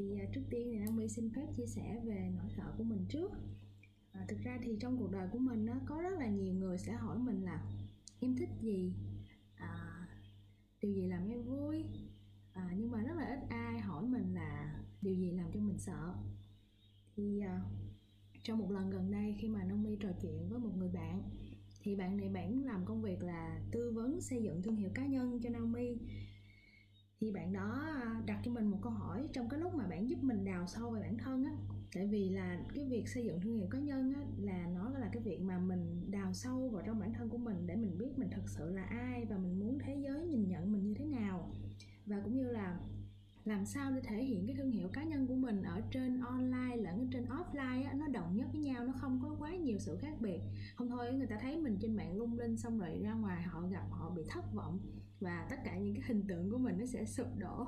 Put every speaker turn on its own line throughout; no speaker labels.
thì à, trước tiên thì Naomi xin phép chia sẻ về nỗi sợ của mình trước. À, thực ra thì trong cuộc đời của mình nó có rất là nhiều người sẽ hỏi mình là em thích gì? À, điều gì làm em vui? À, nhưng mà rất là ít ai hỏi mình là điều gì làm cho mình sợ? Thì à, trong một lần gần đây khi mà Naomi trò chuyện với một người bạn thì bạn này bạn làm công việc là tư vấn xây dựng thương hiệu cá nhân cho Naomi thì bạn đó à, đặt cho mình một câu hỏi trong cái lúc mà bạn giúp mình đào sâu về bản thân á. Tại vì là cái việc xây dựng thương hiệu cá nhân á là nó là cái việc mà mình đào sâu vào trong bản thân của mình để mình biết mình thật sự là ai và mình muốn thế giới nhìn nhận mình như thế nào. Và cũng như là làm sao để thể hiện cái thương hiệu cá nhân của mình ở trên online lẫn ở trên offline á, nó đồng nhất với nhau nó không có quá nhiều sự khác biệt. Không thôi người ta thấy mình trên mạng lung linh xong rồi ra ngoài họ gặp họ bị thất vọng và tất cả những cái hình tượng của mình nó sẽ sụp đổ.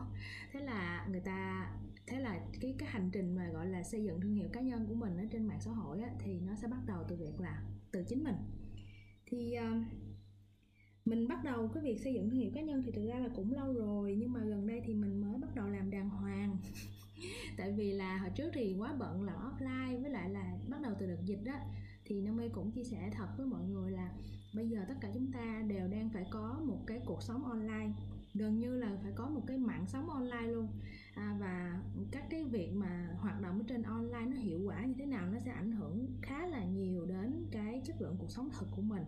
Thế là người ta thế là cái cái hành trình mà gọi là xây dựng thương hiệu cá nhân của mình ở trên mạng xã hội á, thì nó sẽ bắt đầu từ việc là từ chính mình. Thì uh, mình bắt đầu cái việc xây dựng thương hiệu cá nhân thì thực ra là cũng lâu rồi nhưng mà gần đây thì mình mới bắt đầu làm đàng hoàng. Tại vì là hồi trước thì quá bận làm offline với lại là bắt đầu từ đợt dịch đó thì Naomi cũng chia sẻ thật với mọi người là bây giờ tất cả chúng ta đều đang phải có một cái cuộc sống online. Gần như là phải có một cái mạng sống online luôn. À, và các cái việc mà hoạt động ở trên online nó hiệu quả như thế nào nó sẽ ảnh hưởng khá là nhiều đến cái chất lượng cuộc sống thực của mình.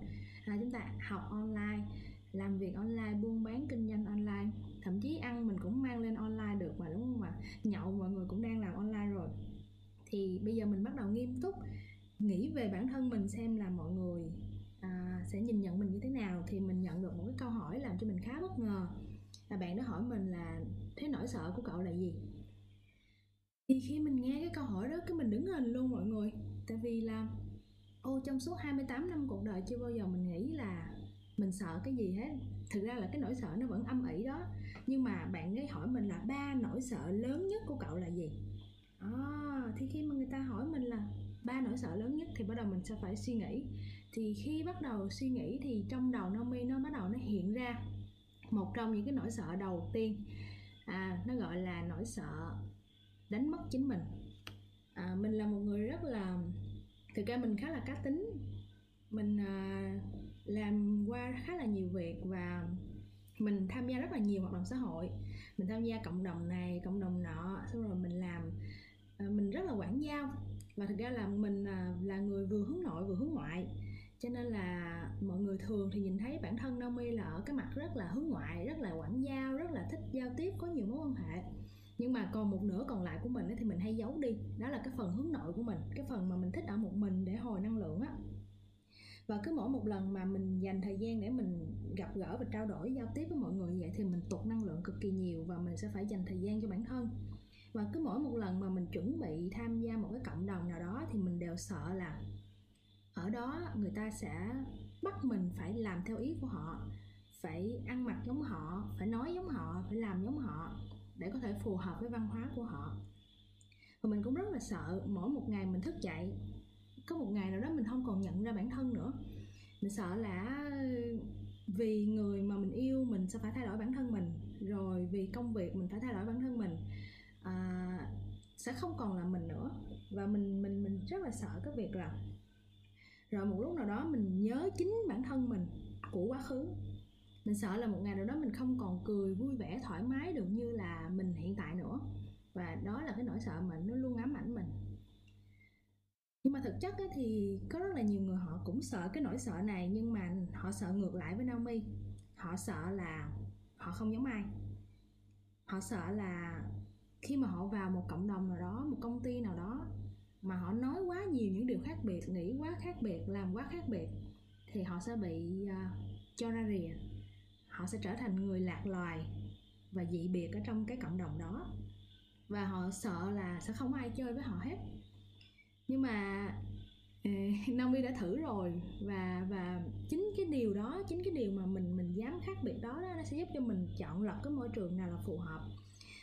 À, chúng ta học online làm việc online buôn bán kinh doanh online thậm chí ăn mình cũng mang lên online được mà đúng không ạ? Nhậu mọi người cũng đang làm online rồi. Thì bây giờ mình bắt đầu nghiêm túc nghĩ về bản thân mình xem là mọi người à, sẽ nhìn nhận mình như thế nào thì mình nhận được một cái câu hỏi làm cho mình khá bất ngờ. Là bạn đó hỏi mình là thế nỗi sợ của cậu là gì? Thì khi mình nghe cái câu hỏi đó cái mình đứng hình luôn mọi người. Tại vì là ô trong suốt 28 năm cuộc đời chưa bao giờ mình nghĩ là mình sợ cái gì hết. Thực ra là cái nỗi sợ nó vẫn âm ỉ đó. Nhưng mà bạn ấy hỏi mình là ba nỗi sợ lớn nhất của cậu là gì? À, thì khi mà người ta hỏi mình là ba nỗi sợ lớn nhất thì bắt đầu mình sẽ phải suy nghĩ thì khi bắt đầu suy nghĩ thì trong đầu Naomi nó bắt đầu nó hiện ra một trong những cái nỗi sợ đầu tiên. À, nó gọi là nỗi sợ đánh mất chính mình. À, mình là một người rất là thực ra mình khá là cá tính. Mình à, làm qua khá là nhiều việc và mình tham gia rất là nhiều hoạt động xã hội. Mình tham gia cộng đồng này cộng đồng nọ xong rồi mình làm à, mình rất là quảng giao. Và thực ra là mình à, là người vừa hướng nội vừa hướng ngoại cho nên là mọi người thường thì nhìn thấy bản thân Naomi là ở cái mặt rất là hướng ngoại, rất là quảng giao, rất là thích giao tiếp, có nhiều mối quan hệ. Nhưng mà còn một nửa còn lại của mình thì mình hay giấu đi. Đó là cái phần hướng nội của mình, cái phần mà mình thích ở một mình để hồi năng lượng á. Và cứ mỗi một lần mà mình dành thời gian để mình gặp gỡ và trao đổi, giao tiếp với mọi người vậy thì mình tụt năng lượng cực kỳ nhiều và mình sẽ phải dành thời gian cho bản thân. Và cứ mỗi một lần mà mình chuẩn bị tham gia một cái cộng đồng nào đó thì mình đều sợ là ở đó người ta sẽ bắt mình phải làm theo ý của họ phải ăn mặc giống họ phải nói giống họ phải làm giống họ để có thể phù hợp với văn hóa của họ. Và mình cũng rất là sợ mỗi một ngày mình thức dậy có một ngày nào đó mình không còn nhận ra bản thân nữa. Mình sợ là vì người mà mình yêu mình sẽ phải thay đổi bản thân mình rồi vì công việc mình phải thay đổi bản thân mình à, sẽ không còn là mình nữa. Và mình mình mình rất là sợ cái việc là rồi một lúc nào đó mình nhớ chính bản thân mình của quá khứ. Mình sợ là một ngày nào đó mình không còn cười vui vẻ thoải mái được như là mình hiện tại nữa. Và đó là cái nỗi sợ mình nó luôn ám ảnh mình. Nhưng mà thực chất thì có rất là nhiều người họ cũng sợ cái nỗi sợ này, nhưng mà họ sợ ngược lại với Naomi. Họ sợ là họ không giống ai. Họ sợ là khi mà họ vào một cộng đồng nào đó, một công ty nào đó mà họ nói quá nhiều những điều khác biệt nghĩ quá khác biệt làm quá khác biệt thì họ sẽ bị uh, cho ra rìa. Họ sẽ trở thành người lạc loài và dị biệt ở trong cái cộng đồng đó. Và họ sợ là sẽ không ai chơi với họ hết. Nhưng mà ừ, Naomi đã thử rồi và và chính cái điều đó chính cái điều mà mình mình dám khác biệt đó, đó nó sẽ giúp cho mình chọn lọc cái môi trường nào là phù hợp.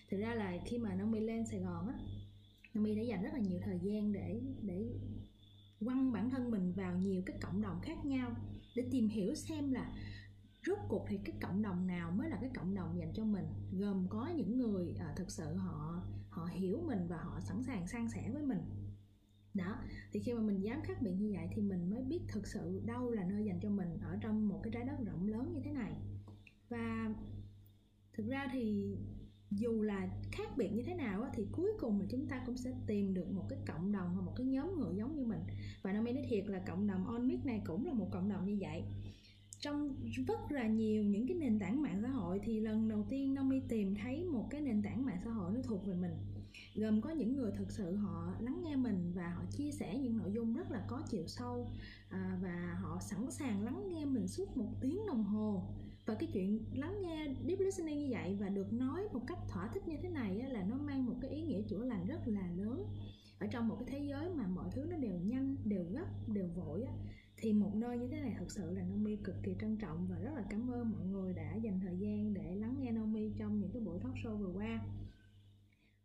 Thực ra là khi mà Naomi lên Sài Gòn á My đã dành rất là nhiều thời gian để để quăng bản thân mình vào nhiều cái cộng đồng khác nhau để tìm hiểu xem là rốt cuộc thì cái cộng đồng nào mới là cái cộng đồng dành cho mình gồm có những người à, thực sự họ họ hiểu mình và họ sẵn sàng san sẻ với mình. Đó thì khi mà mình dám khác biệt như vậy thì mình mới biết thực sự đâu là nơi dành cho mình ở trong một cái trái đất rộng lớn như thế này. Và thực ra thì dù là khác biệt như thế nào thì cuối cùng là chúng ta cũng sẽ tìm được một cái cộng đồng hoặc một cái nhóm người giống như mình. Và Naomi nói thiệt là cộng đồng onmic này cũng là một cộng đồng như vậy. Trong rất là nhiều những cái nền tảng mạng xã hội thì lần đầu tiên Naomi tìm thấy một cái nền tảng mạng xã hội nó thuộc về mình. Gồm có những người thực sự họ lắng nghe mình và họ chia sẻ những nội dung rất là có chiều sâu à, và họ sẵn sàng lắng nghe mình suốt một tiếng đồng hồ và cái chuyện lắng nghe deep listening như vậy và được nói một cách thỏa thích như thế này á, là nó mang một cái ý nghĩa chữa lành rất là lớn. Ở trong một cái thế giới mà mọi thứ nó đều nhanh đều gấp đều vội á, thì một nơi như thế này thật sự là Naomi cực kỳ trân trọng và rất là cảm ơn mọi người đã dành thời gian để lắng nghe Naomi trong những cái buổi talk show vừa qua.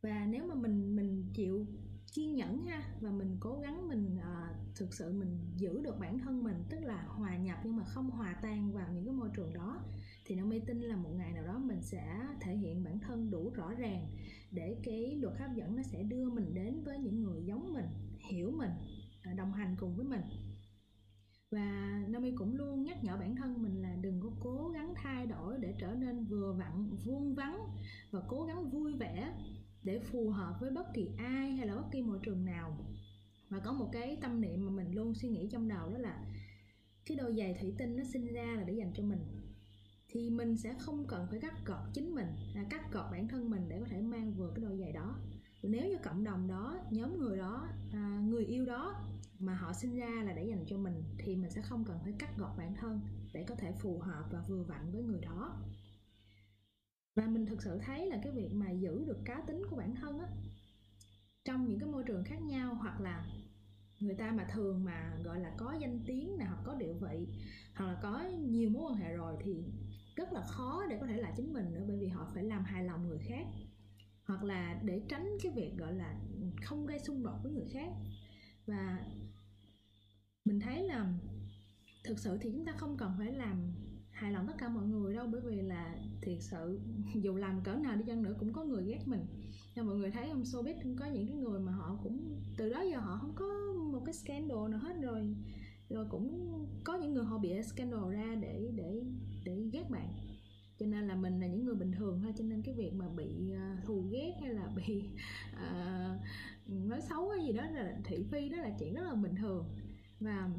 Và nếu mà mình mình chịu kiên nhẫn ha và mình cố gắng mình uh, thực sự mình giữ được bản thân mình tức là hòa nhập nhưng mà không hòa tan vào những cái môi trường đó. Thì nó mới tin là một ngày nào đó mình sẽ thể hiện bản thân đủ rõ ràng để cái luật hấp dẫn nó sẽ đưa mình đến với những người giống mình hiểu mình à, đồng hành cùng với mình. Và Naomi cũng luôn nhắc nhở bản thân mình là đừng có cố gắng thay đổi để trở nên vừa vặn vuông vắn và cố gắng vui vẻ để phù hợp với bất kỳ ai hay là bất kỳ môi trường nào. Và có một cái tâm niệm mà mình luôn suy nghĩ trong đầu đó là cái đôi giày thủy tinh nó sinh ra là để dành cho mình. Thì mình sẽ không cần phải cắt gọt chính mình là cắt gọt bản thân mình để có thể mang vừa cái đôi giày đó. Nếu như cộng đồng đó nhóm người đó à, người yêu đó mà họ sinh ra là để dành cho mình thì mình sẽ không cần phải cắt gọt bản thân để có thể phù hợp và vừa vặn với người đó và mình thực sự thấy là cái việc mà giữ được cá tính của bản thân á, trong những cái môi trường khác nhau, hoặc là người ta mà thường mà, gọi là, có danh tiếng nào hoặc có địa vị, hoặc là có nhiều mối quan hệ rồi thì rất là khó để có thể là chính mình nữa, bởi vì họ phải làm hài lòng người khác. Hoặc là để tránh cái việc, gọi là, không gây xung đột với người khác. Và mình thấy là thực sự thì chúng ta không cần phải làm hài lòng tất cả mọi người đâu bởi vì là thiệt sự dù làm cỡ nào đi chăng nữa cũng có người ghét mình. Nhưng mọi người thấy ông showbiz có những cái người mà họ cũng từ đó giờ họ không có một cái scandal nào hết rồi. Rồi cũng có những người họ bị scandal ra để để để ghét bạn. Cho nên là mình là những người bình thường thôi cho nên cái việc mà bị ờ, thù ghét hay là bị uh, nói xấu hay gì đó là thị phi đó là chuyện rất là bình thường. Và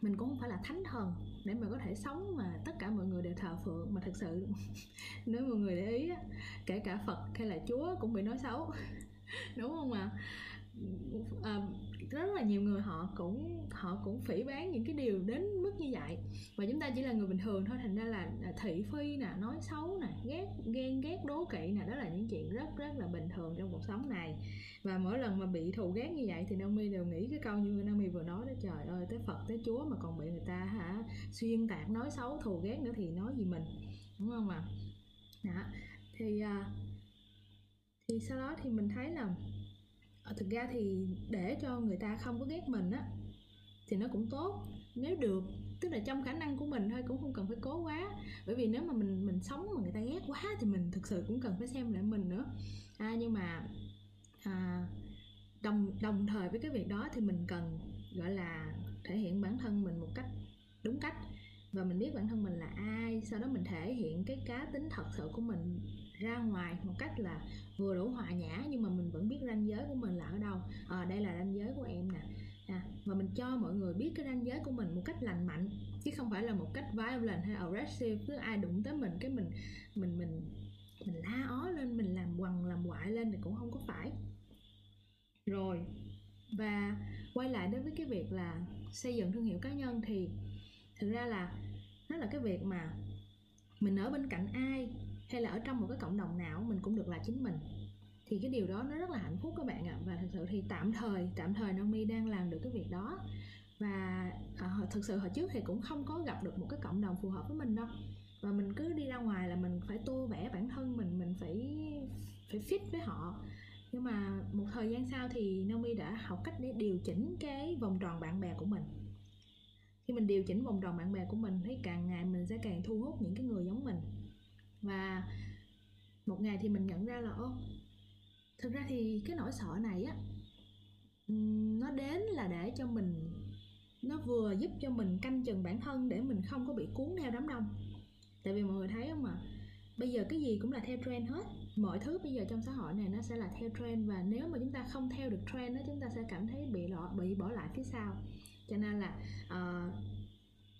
mình cũng không phải là thánh thần để mà có thể sống mà tất cả mọi người đều thờ phượng. Mà thật sự nếu mọi người để ý kể cả phật hay là chúa cũng bị nói xấu. Đúng không ạ? à, Ờ, rất là nhiều người họ cũng họ cũng phỉ bán những cái điều đến mức như vậy. Và chúng ta chỉ là người bình thường thôi, thành ra là à, thị phi nè, nói xấu nè, ghét, ghen ghét đố kỵ nè, đó là những chuyện rất rất là bình thường trong cuộc sống này. Và mỗi lần mà bị thù ghét như vậy thì Naomi đều nghĩ cái câu như Naomi vừa nói đó, trời ơi, tới Phật, tới Chúa mà còn bị người ta hả, xuyên tạc, nói xấu, thù ghét nữa thì nói gì mình, đúng không ạ? Đó, thì à, thì sau đó thì mình thấy là Ờ, thực ra thì để cho người ta không có ghét mình á thì nó cũng tốt. Nếu được tức là trong khả năng của mình thôi cũng không cần phải cố quá. Bởi vì nếu mà mình mình sống mà người ta ghét quá thì mình thực sự cũng cần phải xem lại mình nữa. À, nhưng mà à, đồng đồng thời với cái việc đó thì mình cần gọi là thể hiện bản thân mình một cách đúng cách. Và mình biết bản thân mình là ai sau đó mình thể hiện cái cá tính thật sự của mình ra ngoài một cách là vừa đủ hòa nhã nhưng mà mình vẫn biết ranh giới của mình là ở đâu. À, đây là ranh giới của em nè. À, và mình cho mọi người biết cái ranh giới của mình một cách lành mạnh chứ không phải là một cách violent hay aggressive cứ ai đụng tới mình cái mình mình mình mình la ó lên mình làm quằn làm quại lên thì cũng không có phải. Rồi và quay lại đến với cái việc là xây dựng thương hiệu cá nhân thì thực ra là nó là cái việc mà mình ở bên cạnh ai hay là ở trong một cái cộng đồng nào mình cũng được là chính mình. Thì cái điều đó nó rất là hạnh phúc các bạn ạ. Và thực sự thì tạm thời tạm thời Naomi đang làm được cái việc đó. Và à, thực sự hồi trước thì cũng không có gặp được một cái cộng đồng phù hợp với mình đâu. Và mình cứ đi ra ngoài là mình phải tô vẽ bản thân mình mình phải phải fit với họ. Nhưng mà một thời gian sau thì Naomi đã học cách để điều chỉnh cái vòng tròn bạn bè của mình. Khi mình điều chỉnh vòng tròn bạn bè của mình thấy càng ngày mình sẽ càng thu hút những cái người giống mình thì mình nhận ra là ô thực ra thì cái nỗi sợ này á nó đến là để cho mình nó vừa giúp cho mình canh chừng bản thân để mình không có bị cuốn theo đám đông. Tại vì mọi người thấy không ạ à? bây giờ cái gì cũng là theo trend hết. Mọi thứ bây giờ trong xã hội này nó sẽ là theo trend và nếu mà chúng ta không theo được trend đó chúng ta sẽ cảm thấy bị lọ bị bỏ lại phía sau. Cho nên là uh,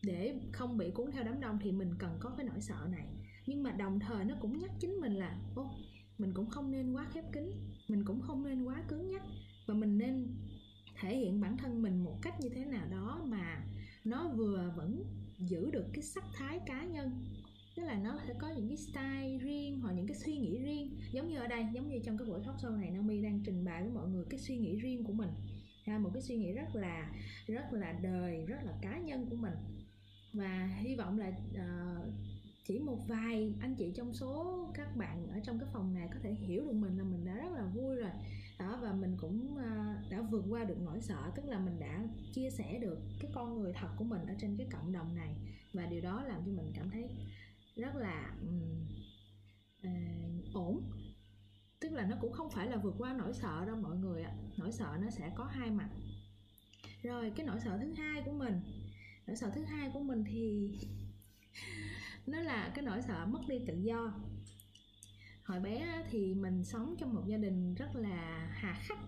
để không bị cuốn theo đám đông thì mình cần có cái nỗi sợ này nhưng mà đồng thời nó cũng nhắc chính mình là ô mình cũng không nên quá khép kín mình cũng không nên quá cứng nhắc. Và mình nên thể hiện bản thân mình một cách như thế nào đó mà nó vừa vẫn giữ được cái sắc thái cá nhân. Tức là nó sẽ có những cái style riêng hoặc những cái suy nghĩ riêng. Giống như ở đây giống như trong cái buổi talk show này Naomi đang trình bày với mọi người cái suy nghĩ riêng của mình. Ha một cái suy nghĩ rất là rất là đời rất là cá nhân của mình. Và hy vọng là uh, chỉ một vài anh chị trong số các bạn ở trong cái phòng này có thể hiểu được mình là mình đã rất là vui rồi. Đó và mình cũng ờ, đã vượt qua được nỗi sợ tức là mình đã chia sẻ được cái con người thật của mình ở trên cái cộng đồng này. Và điều đó làm cho mình cảm thấy rất là um, uh, ổn. Tức là nó cũng không phải là vượt qua nỗi sợ đâu mọi người ạ. Nỗi sợ nó sẽ có hai mặt. Rồi cái nỗi sợ thứ hai của mình. Nỗi sợ thứ hai của mình thì nó là cái nỗi sợ mất đi tự do. Hồi bé thì mình sống trong một gia đình rất là hà khắc.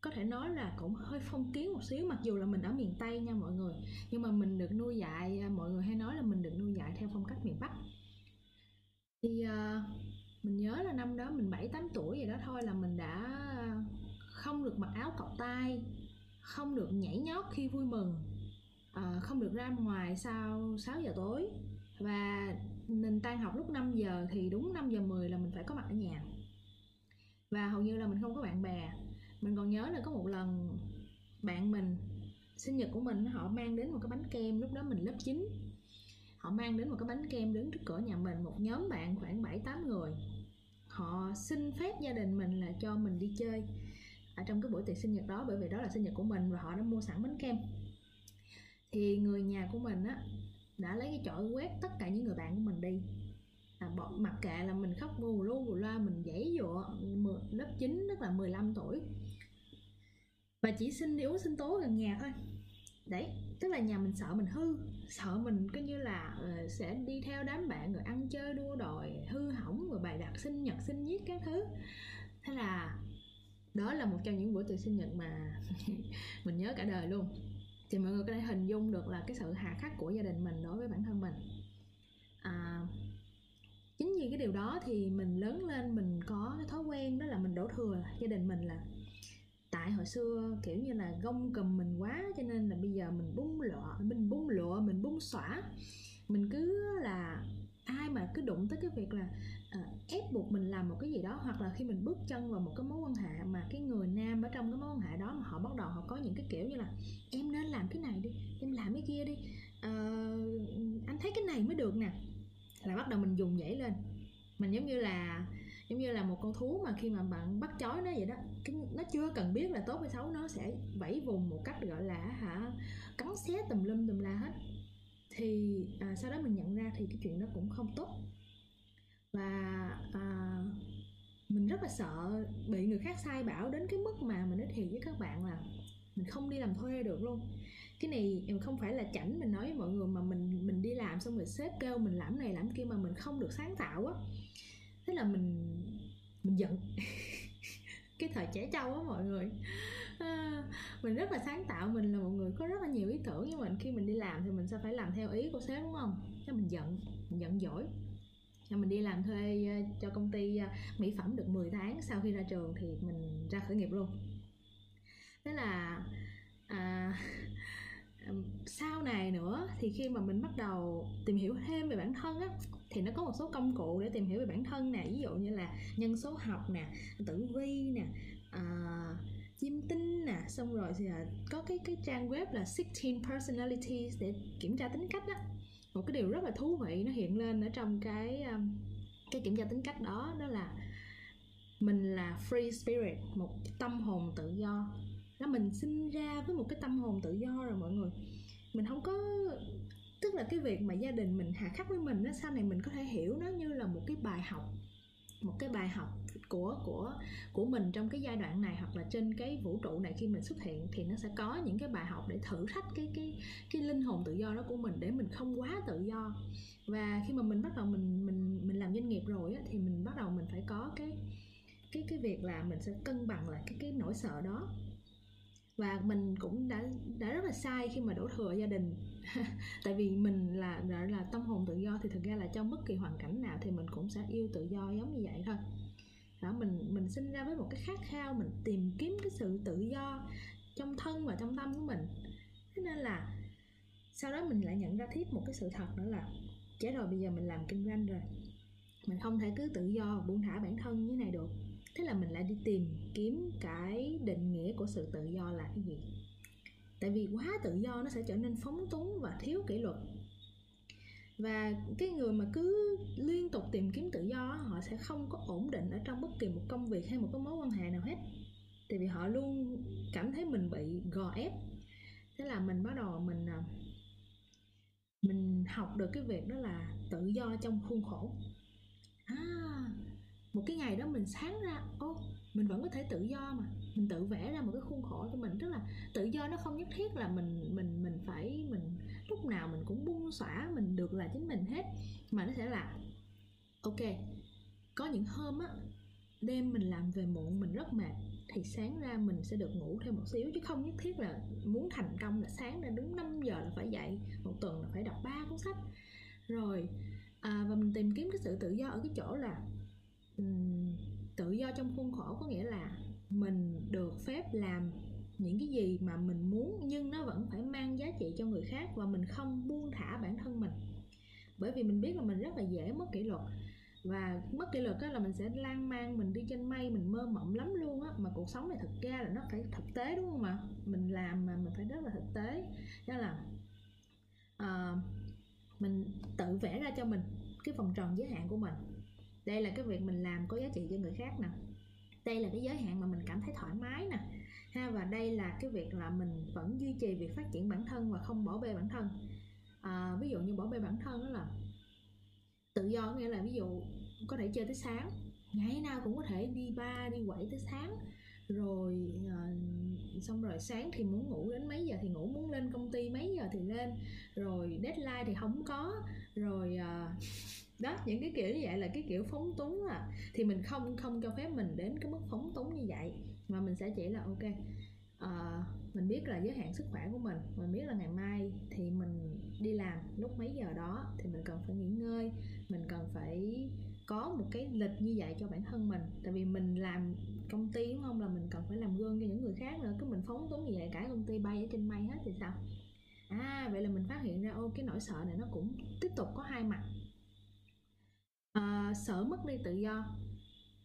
Có thể nói là cũng hơi phong kiến một xíu mặc dù là mình ở miền tây nha mọi người. Nhưng mà mình được nuôi dạy à, mọi người hay nói là mình được nuôi dạy theo phong cách miền bắc. Thì uh, mình nhớ là năm đó mình bảy tám tuổi vậy đó thôi là mình đã không được mặc áo cộc tay không được nhảy nhót khi vui mừng à, không được ra ngoài sau 6 giờ tối và mình tan học lúc 5 giờ thì đúng 5 giờ 10 là mình phải có mặt ở nhà. Và hầu như là mình không có bạn bè. Mình còn nhớ là có một lần bạn mình, sinh nhật của mình, họ mang đến một cái bánh kem, lúc đó mình lớp 9 họ mang đến một cái bánh kem đứng trước cửa nhà mình, một nhóm bạn khoảng 7 8 người. Họ xin phép gia đình mình là cho mình đi chơi ở trong cái buổi tiệc sinh nhật đó, bởi vì đó là sinh nhật của mình và họ đã mua sẵn bánh kem. Thì người nhà của mình á đã lấy cái chổi quét tất cả những người bạn của mình đi. À, bỏ, mặc kệ là mình khóc gù lu gù loa mình dãy dụa lớp 9 tức là 15 tuổi. Và chỉ xin đi uống sinh tố gần nhà thôi. Đấy tức là nhà mình sợ mình hư sợ mình coi như là uh, sẽ đi theo đám bạn rồi ăn chơi đua đòi hư hỏng rồi bài đặt sinh nhật sinh nhít các thứ. Thế là đó là một trong những buổi tiệc sinh nhật mà mình nhớ cả đời luôn thì mọi người có thể hình dung được là cái sự hạ khắc của gia đình mình đối với bản thân mình. À, chính vì cái điều đó thì mình lớn lên mình có cái thói quen đó là mình đổ thừa gia đình mình là tại hồi xưa kiểu như là gông cầm mình quá cho nên là bây giờ mình bung lụa mình bung lụa mình bung xõa. Mình cứ là ai mà cứ đụng tới cái việc là uh, ép buộc mình làm một cái gì đó hoặc là khi mình bước chân vào một cái mối quan hệ mà cái người nam ở trong cái mối quan hệ đó mà họ bắt đầu họ có những cái kiểu như là em nên làm cái này đi em làm cái kia đi. Uh, anh thấy cái này mới được nè. Là bắt đầu mình dùng dãy lên. Mình giống như là giống như là một con thú mà khi mà bạn bắt chói nó vậy đó cái, nó chưa cần biết là tốt hay xấu nó sẽ vẫy vùng một cách gọi là hả cắn xé tùm lum tùm la hết. Thì à, sau đó mình nhận ra thì cái chuyện đó cũng không tốt và à, mình rất là sợ bị người khác sai bảo đến cái mức mà mình nói thiệt với các bạn là mình không đi làm thuê được luôn. Cái này không phải là chảnh mình nói với mọi người mà mình mình đi làm xong rồi sếp kêu mình làm này làm kia mà mình không được sáng tạo á. Thế là mình mình giận. Cái thời trẻ trâu á mọi người. À, mình rất là sáng tạo mình là một người có rất là nhiều ý tưởng nhưng mà khi mình đi làm thì mình sẽ phải làm theo ý của sếp đúng không? Cho mình giận mình giận dỗi cho mình đi làm thuê ờ, cho công ty ờ, mỹ phẩm được 10 tháng sau khi ra trường thì mình ra khởi nghiệp luôn. Thế là à, sau này nữa thì khi mà mình bắt đầu tìm hiểu thêm về bản thân á thì nó có một số công cụ để tìm hiểu về bản thân nè. Ví dụ như là nhân số học nè tử vi nè ờ, à, chim tinh nè. Xong rồi thì có cái cái trang web là 16 personalities để kiểm tra tính cách đó một cái điều rất là thú vị nó hiện lên ở trong cái um, cái kiểm tra tính cách đó đó là mình là free spirit, một tâm hồn tự do. Đó, mình sinh ra với một cái tâm hồn tự do rồi mọi người. Mình không có, tức là cái việc mà gia đình mình hà khắc với mình đó sau này mình có thể hiểu nó như là một cái bài học một cái bài học của của của mình trong cái giai đoạn này hoặc là trên cái vũ trụ này khi mình xuất hiện thì nó sẽ có những cái bài học để thử thách cái cái cái linh hồn tự do đó của mình để mình không quá tự do. Và khi mà mình bắt đầu mình mình mình làm doanh nghiệp rồi á, thì mình bắt đầu mình phải có cái cái cái việc là mình sẽ cân bằng lại cái cái nỗi sợ đó. Và mình cũng đã đã rất là sai khi mà đổ thừa gia đình. tại vì mình là, đã là tâm hồn tự do thì thực ra là trong bất kỳ hoàn cảnh nào thì mình cũng sẽ yêu tự do giống như vậy thôi. Đó, mình mình sinh ra với một cái khát khao mình tìm kiếm cái sự tự do trong thân và trong tâm của mình. Thế nên là sau đó mình lại nhận ra tiếp một cái sự thật nữa là chết rồi, bây giờ mình làm kinh doanh rồi. Mình không thể cứ tự do buông thả bản thân như này được. Thế là mình lại đi tìm kiếm cái định nghĩa của sự tự do là cái gì? Tại vì quá tự do nó sẽ trở nên phóng túng và thiếu kỷ luật. Và cái người mà cứ liên tục tìm kiếm tự do họ sẽ không có ổn định ở trong bất kỳ một công việc hay một cái mối quan hệ nào hết. Tại vì họ luôn cảm thấy mình bị gò ép. Thế là mình bắt đầu mình à, mình học được cái việc đó là tự do trong khuôn khổ. À một cái ngày đó mình sáng ra, ô, mình vẫn có thể tự do mà mình tự vẽ ra một cái khuôn khổ cho mình tức là tự do nó không nhất thiết là mình mình mình phải mình lúc nào mình cũng buông xõa mình được là chính mình hết. Mà nó sẽ là ok có những hôm á đêm mình làm về muộn mình rất mệt thì sáng ra mình sẽ được ngủ thêm một xíu chứ không nhất thiết là muốn thành công là sáng ra đúng 5 giờ là phải dậy một tuần là phải đọc ba cuốn sách. Rồi à, và mình tìm kiếm cái sự tự do ở cái chỗ là um, tự do trong khuôn khổ có nghĩa là mình được phép làm những cái gì mà mình muốn nhưng nó vẫn phải mang giá trị cho người khác và mình không buông thả bản thân mình. Bởi vì mình biết là mình rất là dễ mất kỷ luật. Và mất kỷ luật đó là mình sẽ lan man mình đi trên mây mình mơ mộng lắm luôn á. Mà cuộc sống này thực ra là nó phải thực tế đúng không ạ? Mình làm mà mình phải rất là thực tế. Đó là uh, mình tự vẽ ra cho mình cái vòng tròn giới hạn của mình. Đây là cái việc mình làm có giá trị cho người khác nè đây là cái giới hạn mà mình cảm thấy thoải mái nè. Ha và đây là cái việc là mình vẫn duy trì việc phát triển bản thân và không bỏ bê bản thân. À, ví dụ như bỏ bê bản thân đó là tự do nghĩa là ví dụ có thể chơi tới sáng ngày nào cũng có thể đi ba đi quẩy tới sáng. Rồi uh, xong rồi sáng thì muốn ngủ đến mấy giờ thì ngủ muốn lên công ty mấy giờ thì lên. Rồi deadline thì không có. Rồi uh, đó những cái kiểu như vậy là cái kiểu phóng túng à thì mình không không cho phép mình đến cái mức phóng túng như vậy. Mà mình sẽ chỉ là ok uh, mình biết là giới hạn sức khỏe của mình mình biết là ngày mai thì mình đi làm lúc mấy giờ đó thì mình cần phải nghỉ ngơi mình cần phải có một cái lịch như vậy cho bản thân mình. Tại vì mình làm công ty đúng không? Là mình cần phải làm gương cho những người khác nữa cứ mình phóng túng như vậy cả công ty bay ở trên mây hết thì sao? À vậy là mình phát hiện ra ô cái nỗi sợ này nó cũng tiếp tục có hai mặt à, sợ mất đi tự do.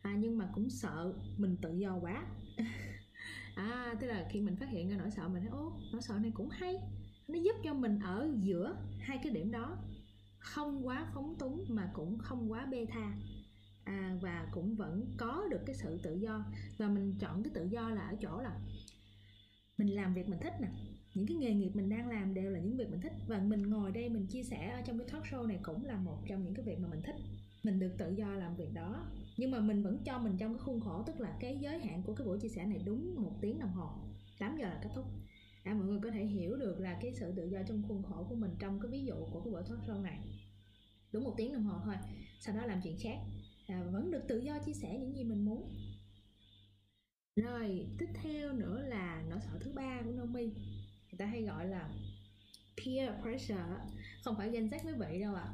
À, nhưng mà cũng sợ mình tự do quá. À tức là khi mình phát hiện ra nỗi sợ mình thấy ô nỗi sợ này cũng hay. Nó giúp cho mình ở giữa hai cái điểm đó. Không quá phóng túng mà cũng không quá bê tha. À, và cũng vẫn có được cái sự tự do. Và mình chọn cái tự do là ở chỗ là mình làm việc mình thích nè. Những cái nghề nghiệp mình đang làm đều là những việc mình thích. Và mình ngồi đây mình chia sẻ ở trong cái talk show này cũng là một trong những cái việc mà mình thích mình được tự do làm việc đó. Nhưng mà mình vẫn cho mình trong cái khuôn khổ tức là cái giới hạn của cái buổi chia sẻ này đúng một tiếng đồng hồ 8 giờ là kết thúc. À, mọi người có thể hiểu được là cái sự tự do trong khuôn khổ của mình trong cái ví dụ của cái buổi talk show này. Đúng một tiếng đồng hồ thôi sau đó làm chuyện khác. À, vẫn được tự do chia sẻ những gì mình muốn. Rồi tiếp theo nữa là nỗi sợ thứ ba của Nomi người ta hay gọi là peer pressure không phải danh sách với vị đâu ạ. à.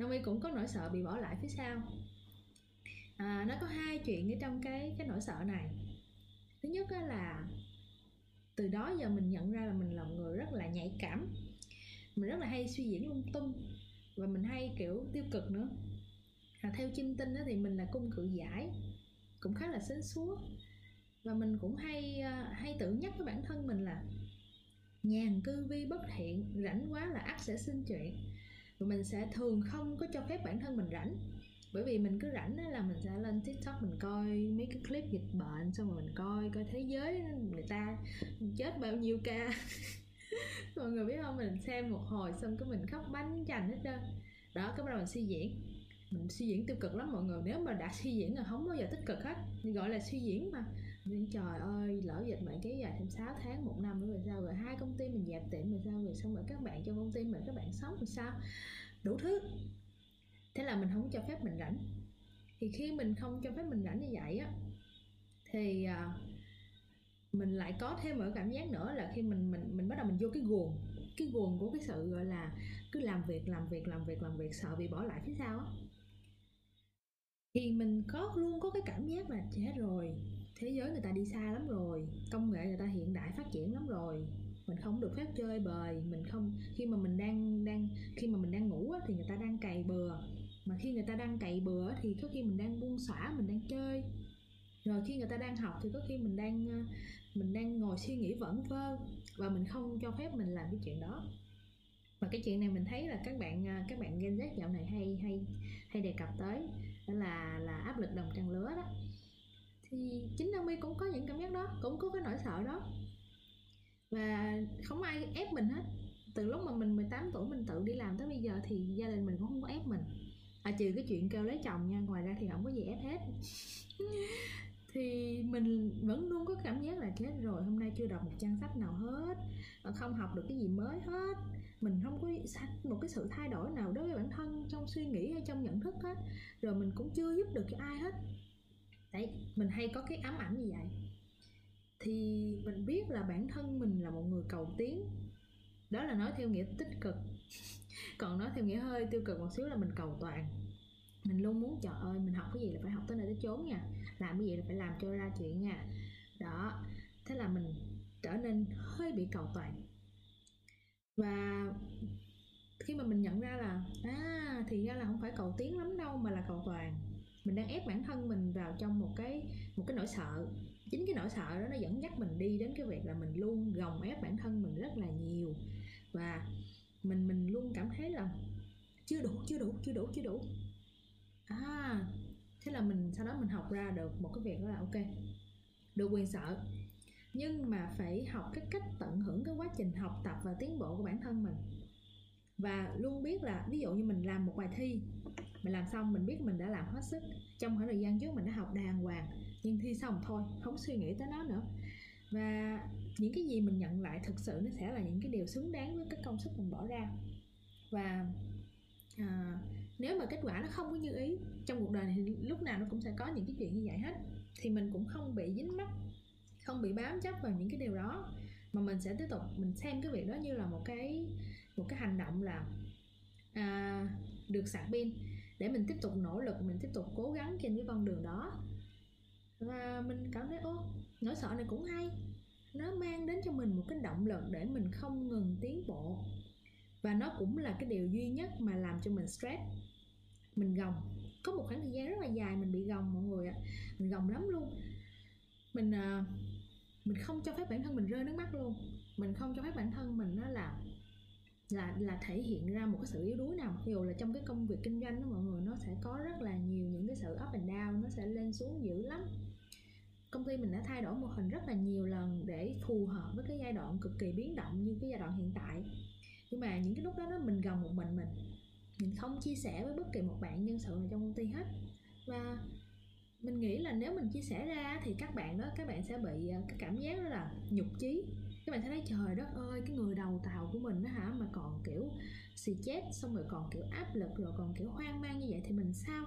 Nomi cũng có nỗi sợ bị bỏ lại phía sau. À, nó có hai chuyện ở trong cái cái nỗi sợ này. Thứ nhất là từ đó giờ mình nhận ra là mình là một người rất là nhạy cảm. Mình rất là hay suy diễn lung tung và mình hay kiểu tiêu cực nữa. À, theo chim tinh thì mình là cung cự giải cũng khá là sến súa. Và mình cũng hay à, hay tự nhắc với bản thân mình là nhàn cư vi bất thiện rảnh quá là ắt sẽ sinh chuyện mình sẽ thường không có cho phép bản thân mình rảnh. Bởi vì mình cứ rảnh là mình sẽ lên tiktok mình coi mấy cái clip dịch bệnh, xong rồi mình coi coi thế giới người ta chết bao nhiêu ca. Mọi người biết không? Mình xem một hồi xong cái mình khóc bánh chành hết trơn. Đó, cái bắt đầu mình suy diễn. Mình suy diễn tiêu cực lắm mọi người. Nếu mà đã suy diễn là không bao giờ tích cực hết. Gọi là suy diễn mà nên trời ơi, lỡ dịch bạn kéo dài thêm 6 tháng, một năm nữa rồi sao? Rồi hai công ty mình dẹp tiệm rồi sao? Rồi xong rồi các bạn trong công ty mình, các bạn sống rồi sao? Đủ thứ. Thế là mình không cho phép mình rảnh. Thì khi mình không cho phép mình rảnh như vậy á, thì à, mình lại có thêm một cảm giác nữa là khi mình mình mình bắt đầu mình vô cái guồng. Cái guồng của cái sự, gọi là, cứ làm việc làm việc làm việc làm việc, sợ bị bỏ lại phía sau á. Thì mình có, luôn có cái cảm giác là, chết rồi thế giới người ta đi xa lắm rồi công nghệ người ta hiện đại phát triển lắm rồi. Mình không được phép chơi bời mình không khi mà mình đang đang khi mà mình đang ngủ á, thì người ta đang cày bừa. Mà khi người ta đang cày bừa thì có khi mình đang buông xõa mình đang chơi. Rồi khi người ta đang học thì có khi mình đang ờ, mình đang ngồi suy nghĩ vẩn vơ và mình không cho phép mình làm cái chuyện đó. Và cái chuyện này mình thấy là các bạn ờ, các bạn Gen Z dạo này hay hay hay đề cập tới đó là là áp lực đồng trang lứa đó thì chính Naomi cũng có những cảm giác đó, cũng có cái nỗi sợ đó. Và không ai ép mình hết. Từ lúc mà mình 18 tuổi mình tự đi làm tới bây giờ thì gia đình mình cũng không có ép mình. À trừ cái chuyện kêu lấy chồng nha, ngoài ra thì không có gì ép hết. Thì mình vẫn luôn có cảm giác là chết rồi, hôm nay chưa đọc một trang sách nào hết không học được cái gì mới hết. Mình không có một cái sự thay đổi nào đối với bản thân trong suy nghĩ hay trong nhận thức hết. Rồi mình cũng chưa giúp được cho ai hết đấy, mình hay có cái ám ảnh như vậy. Thì mình biết là bản thân mình là một người cầu tiến. Đó là nói theo nghĩa tích cực. Còn nói theo nghĩa hơi tiêu cực một xíu là mình cầu toàn. Mình luôn muốn, trời ơi, mình học cái gì là phải học tới nơi tới chốn nha. Làm cái gì là phải làm cho ra chuyện nha. Đó, thế là mình trở nên hơi bị cầu toàn. Và khi mà mình nhận ra là à thì ra là không phải cầu tiến lắm đâu mà là cầu toàn mình đang ép bản thân mình vào trong một cái một cái nỗi sợ. Chính cái nỗi sợ đó nó dẫn dắt mình đi đến cái việc là mình luôn gồng ép bản thân mình rất là nhiều. Và mình mình luôn cảm thấy là chưa đủ chưa đủ chưa đủ chưa đủ. À thế là mình, sau đó mình học ra được một cái việc đó là ok, được quyền sợ. Nhưng mà phải học cái cách tận hưởng cái quá trình học tập và tiến bộ của bản thân mình và luôn biết là ví dụ như mình làm một bài thi mình làm xong mình biết mình đã làm hết sức trong khoảng thời gian trước mình đã học đàng hoàng nhưng thi xong thôi không suy nghĩ tới nó nữa. Và những cái gì mình nhận lại thực sự nó sẽ là những cái điều xứng đáng với cái công sức mình bỏ ra. Và à, nếu mà kết quả nó không có như ý trong cuộc đời này thì lúc nào nó cũng sẽ có những cái chuyện như vậy hết thì mình cũng không bị dính mắc không bị bám chấp vào những cái điều đó mà mình sẽ tiếp tục mình xem cái việc đó như là một cái một cái hành động là à, được sạc pin để mình tiếp tục nỗ lực mình tiếp tục cố gắng trên cái con đường đó. Và mình cảm thấy ô nỗi sợ này cũng hay nó mang đến cho mình một cái động lực để mình không ngừng tiến bộ. Và nó cũng là cái điều duy nhất mà làm cho mình stress. Mình gồng có một khoảng thời gian rất là dài mình bị gồng mọi người ạ mình gồng lắm luôn. Mình à, mình không cho phép bản thân mình rơi nước mắt luôn. Mình không cho phép bản thân mình nó là là là thể hiện ra một cái sự yếu đuối nào. Mặc dù là trong cái công việc kinh doanh đó mọi người nó sẽ có rất là nhiều những cái sự up and down nó sẽ lên xuống dữ lắm. Công ty mình đã thay đổi mô hình rất là nhiều lần để phù hợp với cái giai đoạn cực kỳ biến động như cái giai đoạn hiện tại. Nhưng mà những cái lúc đó, đó mình gồng một mình mình. Mình không chia sẻ với bất kỳ một bạn nhân sự nào trong công ty hết. Và mình nghĩ là nếu mình chia sẻ ra thì các bạn đó các bạn sẽ bị ờ, cái cảm giác đó là nhục chí các bạn thấy đấy, trời đất ơi, cái người đầu tàu của mình đó hả, mà còn kiểu xì chết xong rồi còn kiểu áp lực, rồi còn kiểu hoang mang như vậy thì mình sao?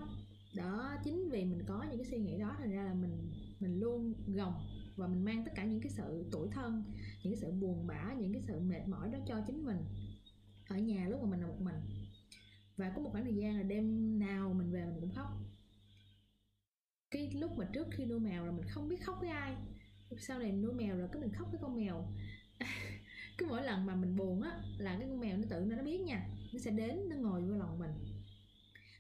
Đó, chính vì mình có những cái suy nghĩ đó, thành ra là mình mình luôn gồng và mình mang tất cả những cái sự tuổi thân, những cái sự buồn bã, những cái sự mệt mỏi đó cho chính mình ở nhà lúc mà mình là một mình. Và có một khoảng thời gian là đêm nào mình về mình cũng khóc. Cái lúc mà trước khi nuôi mèo là mình không biết khóc với ai. Sau này nuôi mèo rồi cái mình khóc với con mèo cứ mỗi lần mà mình buồn á, là cái con mèo nó tự nó biết nha. Nó sẽ đến, nó ngồi vô lòng mình.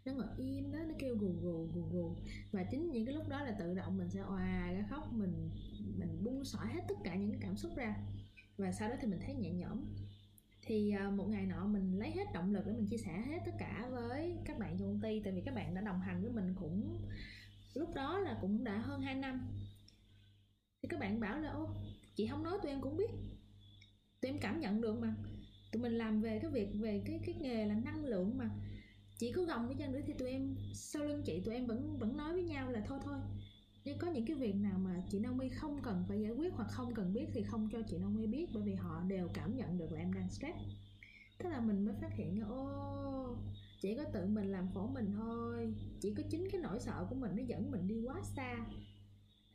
Nó ngồi im đó, nó kêu gù gù gù gù. Và chính những cái lúc đó là tự động mình sẽ òa ra khóc, mình mình buông xõa hết tất cả những cái cảm xúc ra. Và sau đó thì mình thấy nhẹ nhõm. Thì à, một ngày nọ mình lấy hết động lực để mình chia sẻ hết tất cả với các bạn trong công ty, tại vì các bạn đã đồng hành với mình cũng, lúc đó là cũng đã hơn 2 năm. Thì các bạn bảo là, ô, chị không nói tụi em cũng biết tụi em cảm nhận được mà. Tụi mình làm về cái việc, về cái cái nghề là năng lượng mà. Chị có gồng với chân nữa thì tụi em, sau lưng chị tụi em vẫn vẫn nói với nhau là thôi thôi. Nhưng có những cái việc nào mà chị Naomi không cần phải giải quyết hoặc không cần biết thì không cho chị Naomi biết, bởi vì họ đều cảm nhận được là em đang stress. Thế là mình mới phát hiện, ô, chỉ có tự mình làm khổ mình thôi. Chỉ có chính cái nỗi sợ của mình nó dẫn mình đi quá xa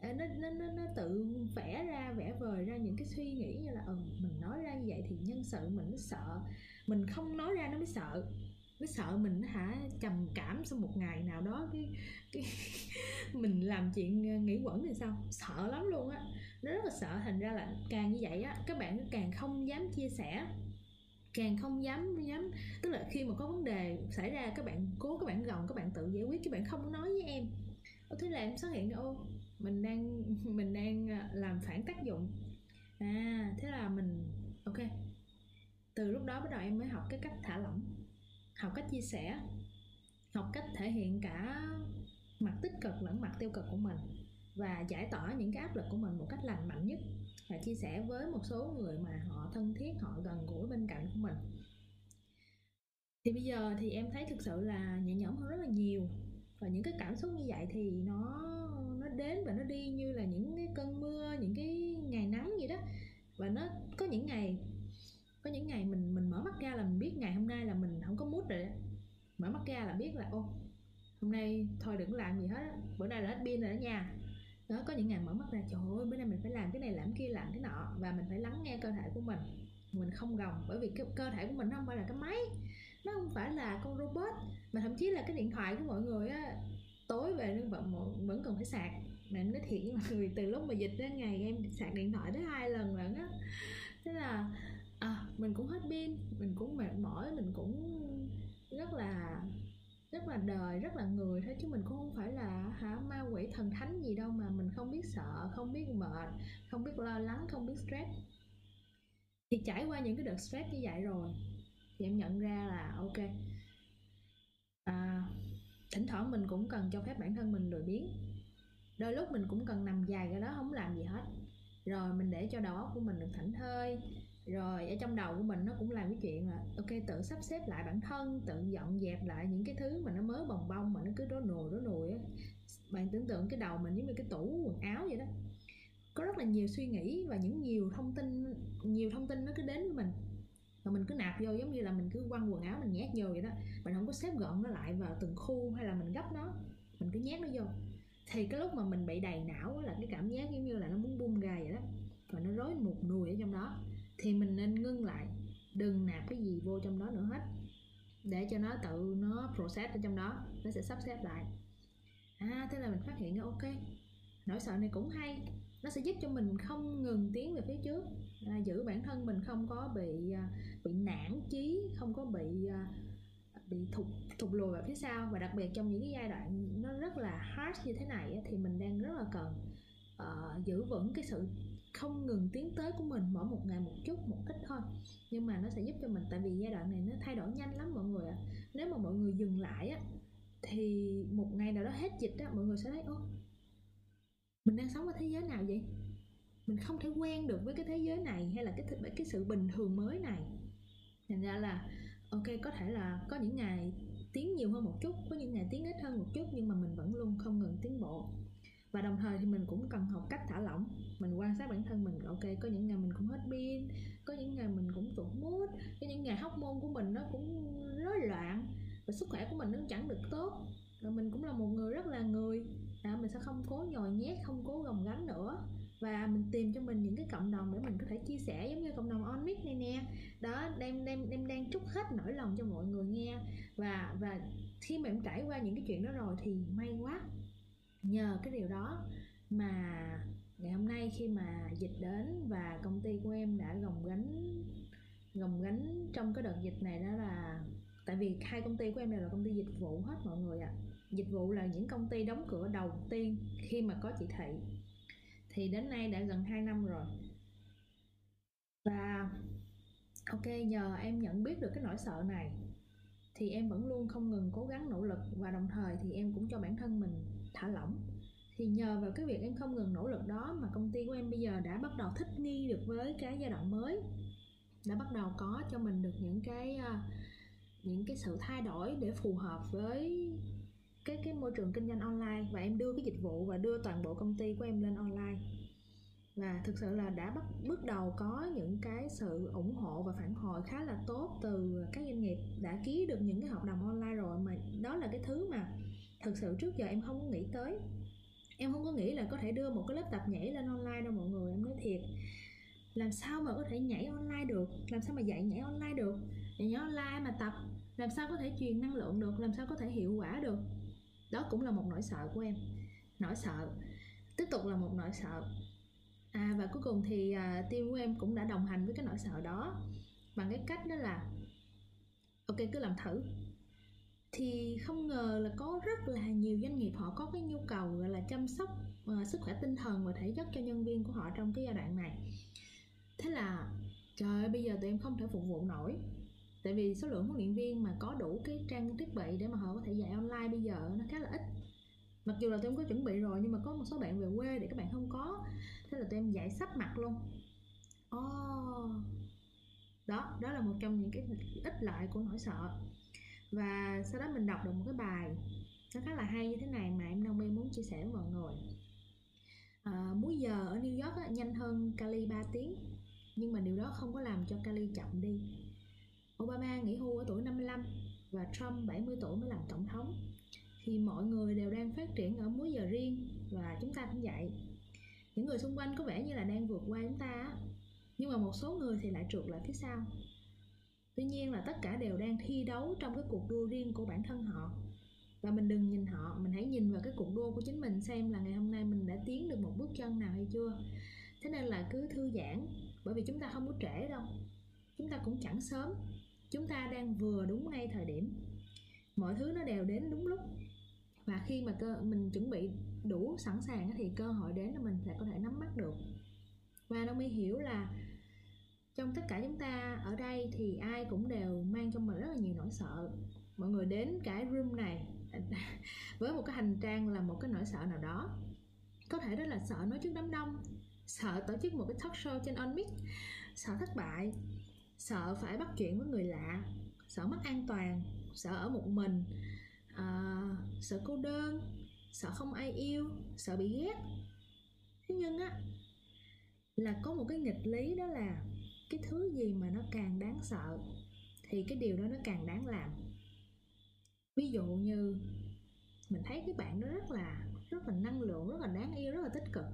nó nó nó nó tự vẽ ra, vẽ vời ra những cái suy nghĩ như là ừ mình nói ra như vậy thì nhân sự mình nó sợ. Mình không nói ra nó mới sợ. Nó sợ mình hả, trầm cảm sau một ngày nào đó cái cái mình làm chuyện ờ, nghĩ quẩn thì sao? Sợ lắm luôn á. Nó rất là sợ, thành ra là càng như vậy á, các bạn càng không dám chia sẻ. Càng không dám dám, tức là khi mà có vấn đề xảy ra, các bạn cố, các bạn gồng, các bạn tự giải quyết các bạn không nói với em. Thế là em xuất hiện ô mình đang mình đang à, làm phản tác dụng. À thế là mình, ok. Từ lúc đó bắt đầu em mới học cái cách thả lỏng, học cách chia sẻ, học cách thể hiện cả mặt tích cực lẫn mặt tiêu cực của mình và giải tỏa những cái áp lực của mình một cách lành mạnh nhất và chia sẻ với một số người mà họ thân thiết, họ gần gũi bên cạnh của mình. Thì bây giờ thì em thấy thực sự là nhẹ nhõm hơn rất là nhiều và những cái cảm xúc như vậy thì nó đến và nó đi như là những cái cơn mưa, những cái ngày nắng gì đó. Và nó có những ngày, có những ngày mình mình mở mắt ra là mình biết ngày hôm nay là mình không có mút rồi đó. mở mắt ra là biết là, ô, hôm nay thôi đừng làm gì hết bữa nay là hết pin rồi đó nha. Đó, có những ngày mở mắt ra, trời ơi, bữa nay mình phải làm cái này, làm kia, làm cái nọ, và mình phải lắng nghe cơ thể của mình. Mình không gồng, bởi vì cái cơ thể của mình nó không phải là cái máy, nó không phải là con robot, mà thậm chí là cái điện thoại của mọi người á, tối về nó vẫn vẫn còn phải sạc mà em nói thiệt với mọi người từ lúc mà dịch đến ngày em sạc điện thoại tới hai lần lận á. Thế là à, mình cũng hết pin mình cũng mệt mỏi mình cũng rất là rất là đời rất là người thôi chứ mình cũng không phải là hả ma quỷ thần thánh gì đâu mà mình không biết sợ không biết mệt không biết lo lắng không biết stress. Thì trải qua những cái đợt stress như vậy rồi thì em nhận ra là ok à, thỉnh thoảng mình cũng cần cho phép bản thân mình lười biếng đôi lúc mình cũng cần nằm dài ra đó, không làm gì hết. Rồi mình để cho đầu óc của mình được thảnh thơi. Rồi ở trong đầu của mình nó cũng làm cái chuyện là, ok, tự sắp xếp lại bản thân, tự dọn dẹp lại những cái thứ mà nó mới bồng bông, mà nó cứ đố nùi đố nùi á. Bạn tưởng tượng cái đầu mình giống như cái tủ quần áo vậy đó. Có rất là nhiều suy nghĩ và những nhiều thông tin, nhiều thông tin nó cứ đến với mình. Và mình cứ nạp vô giống như là mình cứ quăng quần áo mình nhét vô vậy đó. Mình không có xếp gọn nó lại vào từng khu hay là mình gấp nó. Mình cứ nhét nó vô thì cái lúc mà mình bị đầy não là cái cảm giác giống như là nó muốn bung ra vậy đó. Và nó rối một nùi ở trong đó. Thì mình nên ngưng lại. Đừng nạp cái gì vô trong đó nữa hết. Để cho nó tự nó process ở trong đó. Nó sẽ sắp xếp lại. À thế là mình phát hiện ra ok nỗi sợ này cũng hay. Nó sẽ giúp cho mình không ngừng tiến về phía trước. À, giữ bản thân mình không có bị à, bị nản chí không có bị à, bị thụt thụt lùi vào phía sau. Và đặc biệt trong những cái giai đoạn nó rất là hard như thế này thì mình đang rất là cần uh, giữ vững cái sự không ngừng tiến tới của mình mỗi một ngày một chút một ít thôi. Nhưng mà nó sẽ giúp cho mình tại vì giai đoạn này nó thay đổi nhanh lắm mọi người ạ. À. nếu mà mọi người dừng lại á thì một ngày nào đó hết dịch á mọi người sẽ thấy ô mình đang sống ở thế giới nào vậy? Mình không thể quen được với cái thế giới này hay là cái cái sự bình thường mới này. Thành ra là ok có thể là có những ngày tiến nhiều hơn một chút có những ngày tiến ít hơn một chút nhưng mà mình vẫn luôn không ngừng tiến bộ. Và đồng thời thì mình cũng cần học cách thả lỏng. Mình quan sát bản thân mình ok có những ngày mình cũng hết pin có những ngày mình cũng tụt mút có những ngày hóc môn của mình nó cũng rối loạn và sức khỏe của mình nó chẳng được tốt. Và mình cũng là một người rất là người. À, mình sẽ không cố nhồi nhét không cố gồng gánh nữa và mình tìm cho mình những cái cộng đồng để mình có thể chia sẻ giống như cộng đồng onmic này nè. Đó, đem đem đem đang trút hết nỗi lòng cho mọi người nghe. Và và khi mà em trải qua những cái chuyện đó rồi thì may quá. Nhờ cái điều đó mà ngày hôm nay khi mà dịch đến và công ty của em đã gồng gánh gồng gánh trong cái đợt dịch này đó là, tại vì hai công ty của em đều là công ty dịch vụ hết mọi người ạ. À. dịch vụ là những công ty đóng cửa đầu tiên khi mà có chỉ thị thì đến nay đã gần 2 năm rồi. Và, ok nhờ em nhận biết được cái nỗi sợ này, thì em vẫn luôn không ngừng cố gắng nỗ lực và đồng thời thì em cũng cho bản thân mình thả lỏng. Thì nhờ vào cái việc em không ngừng nỗ lực đó mà công ty của em bây giờ đã bắt đầu thích nghi được với cái giai đoạn mới, đã bắt đầu có cho mình được những cái à, những cái sự thay đổi để phù hợp với cái cái môi trường kinh doanh online và em đưa cái dịch vụ và đưa toàn bộ công ty của em lên online. Và thực sự là đã bắt, bước đầu có những cái sự ủng hộ và phản hồi khá là tốt từ các doanh nghiệp đã ký được những cái hợp đồng online rồi, mà đó là cái thứ mà thực sự trước giờ em không có nghĩ tới. Em không có nghĩ là có thể đưa một cái lớp tập nhảy lên online đâu mọi người, em nói thiệt. Làm sao mà có thể nhảy online được? Làm sao mà dạy nhảy online được? Dạy nhảy online mà tập, làm sao có thể truyền năng lượng được? Làm sao có thể hiệu quả được? Đó cũng là một nỗi sợ của em. Nỗi sợ tiếp tục là một nỗi sợ. À và cuối cùng thì à, team của em cũng đã đồng hành với cái nỗi sợ đó. Bằng cái cách đó là ok cứ làm thử. Thì không ngờ là có rất là nhiều doanh nghiệp họ có cái nhu cầu gọi là chăm sóc uh, sức khỏe tinh thần và thể chất cho nhân viên của họ trong cái giai đoạn này. Thế là trời ơi, bây giờ tụi em không thể phục vụ nổi tại vì số lượng huấn luyện viên mà có đủ cái trang thiết bị để mà họ có thể dạy online bây giờ nó khá là ít. Mặc dù là tụi em có chuẩn bị rồi nhưng mà có một số bạn về quê để các bạn không có. Thế là tụi em dạy sắp mặt luôn. Oh. đó đó là một trong những cái ít lợi của nỗi sợ. Và sau đó mình đọc được một cái bài nó khá là hay như thế này mà em Naomi muốn chia sẻ với mọi người. À, múi giờ ở New York á, nhanh hơn Cali 3 tiếng nhưng mà điều đó không có làm cho Cali chậm đi. Obama nghỉ hưu ở tuổi 55 và Trump 70 tuổi mới làm tổng thống. Thì mọi người đều đang phát triển ở múi giờ riêng và chúng ta cũng vậy. Những người xung quanh có vẻ như là đang vượt qua chúng ta nhưng mà một số người thì lại trượt lại phía sau. Tuy nhiên là tất cả đều đang thi đấu trong cái cuộc đua riêng của bản thân họ. Và mình đừng nhìn họ, mình hãy nhìn vào cái cuộc đua của chính mình xem là ngày hôm nay mình đã tiến được một bước chân nào hay chưa. Thế nên là cứ thư giãn, bởi vì chúng ta không có trễ đâu. Chúng ta cũng chẳng sớm chúng ta đang vừa đúng ngay thời điểm. Mọi thứ nó đều đến đúng lúc. Và khi mà cơ, mình chuẩn bị đủ sẵn sàng thì cơ hội đến là mình sẽ có thể nắm bắt được. Và nó mới hiểu là trong tất cả chúng ta ở đây thì ai cũng đều mang trong mình rất là nhiều nỗi sợ. Mọi người đến cái room này với một cái hành trang là một cái nỗi sợ nào đó. Có thể đó là sợ nói trước đám đông, sợ tổ chức một cái talk show trên on mic sợ thất bại sợ phải bắt chuyện với người lạ sợ mất an toàn sợ ở một mình à, sợ cô đơn sợ không ai yêu sợ bị ghét. Thế nhưng á là có một cái nghịch lý đó là cái thứ gì mà nó càng đáng sợ thì cái điều đó nó càng đáng làm. Ví dụ như mình thấy cái bạn đó rất là rất là năng lượng rất là đáng yêu rất là tích cực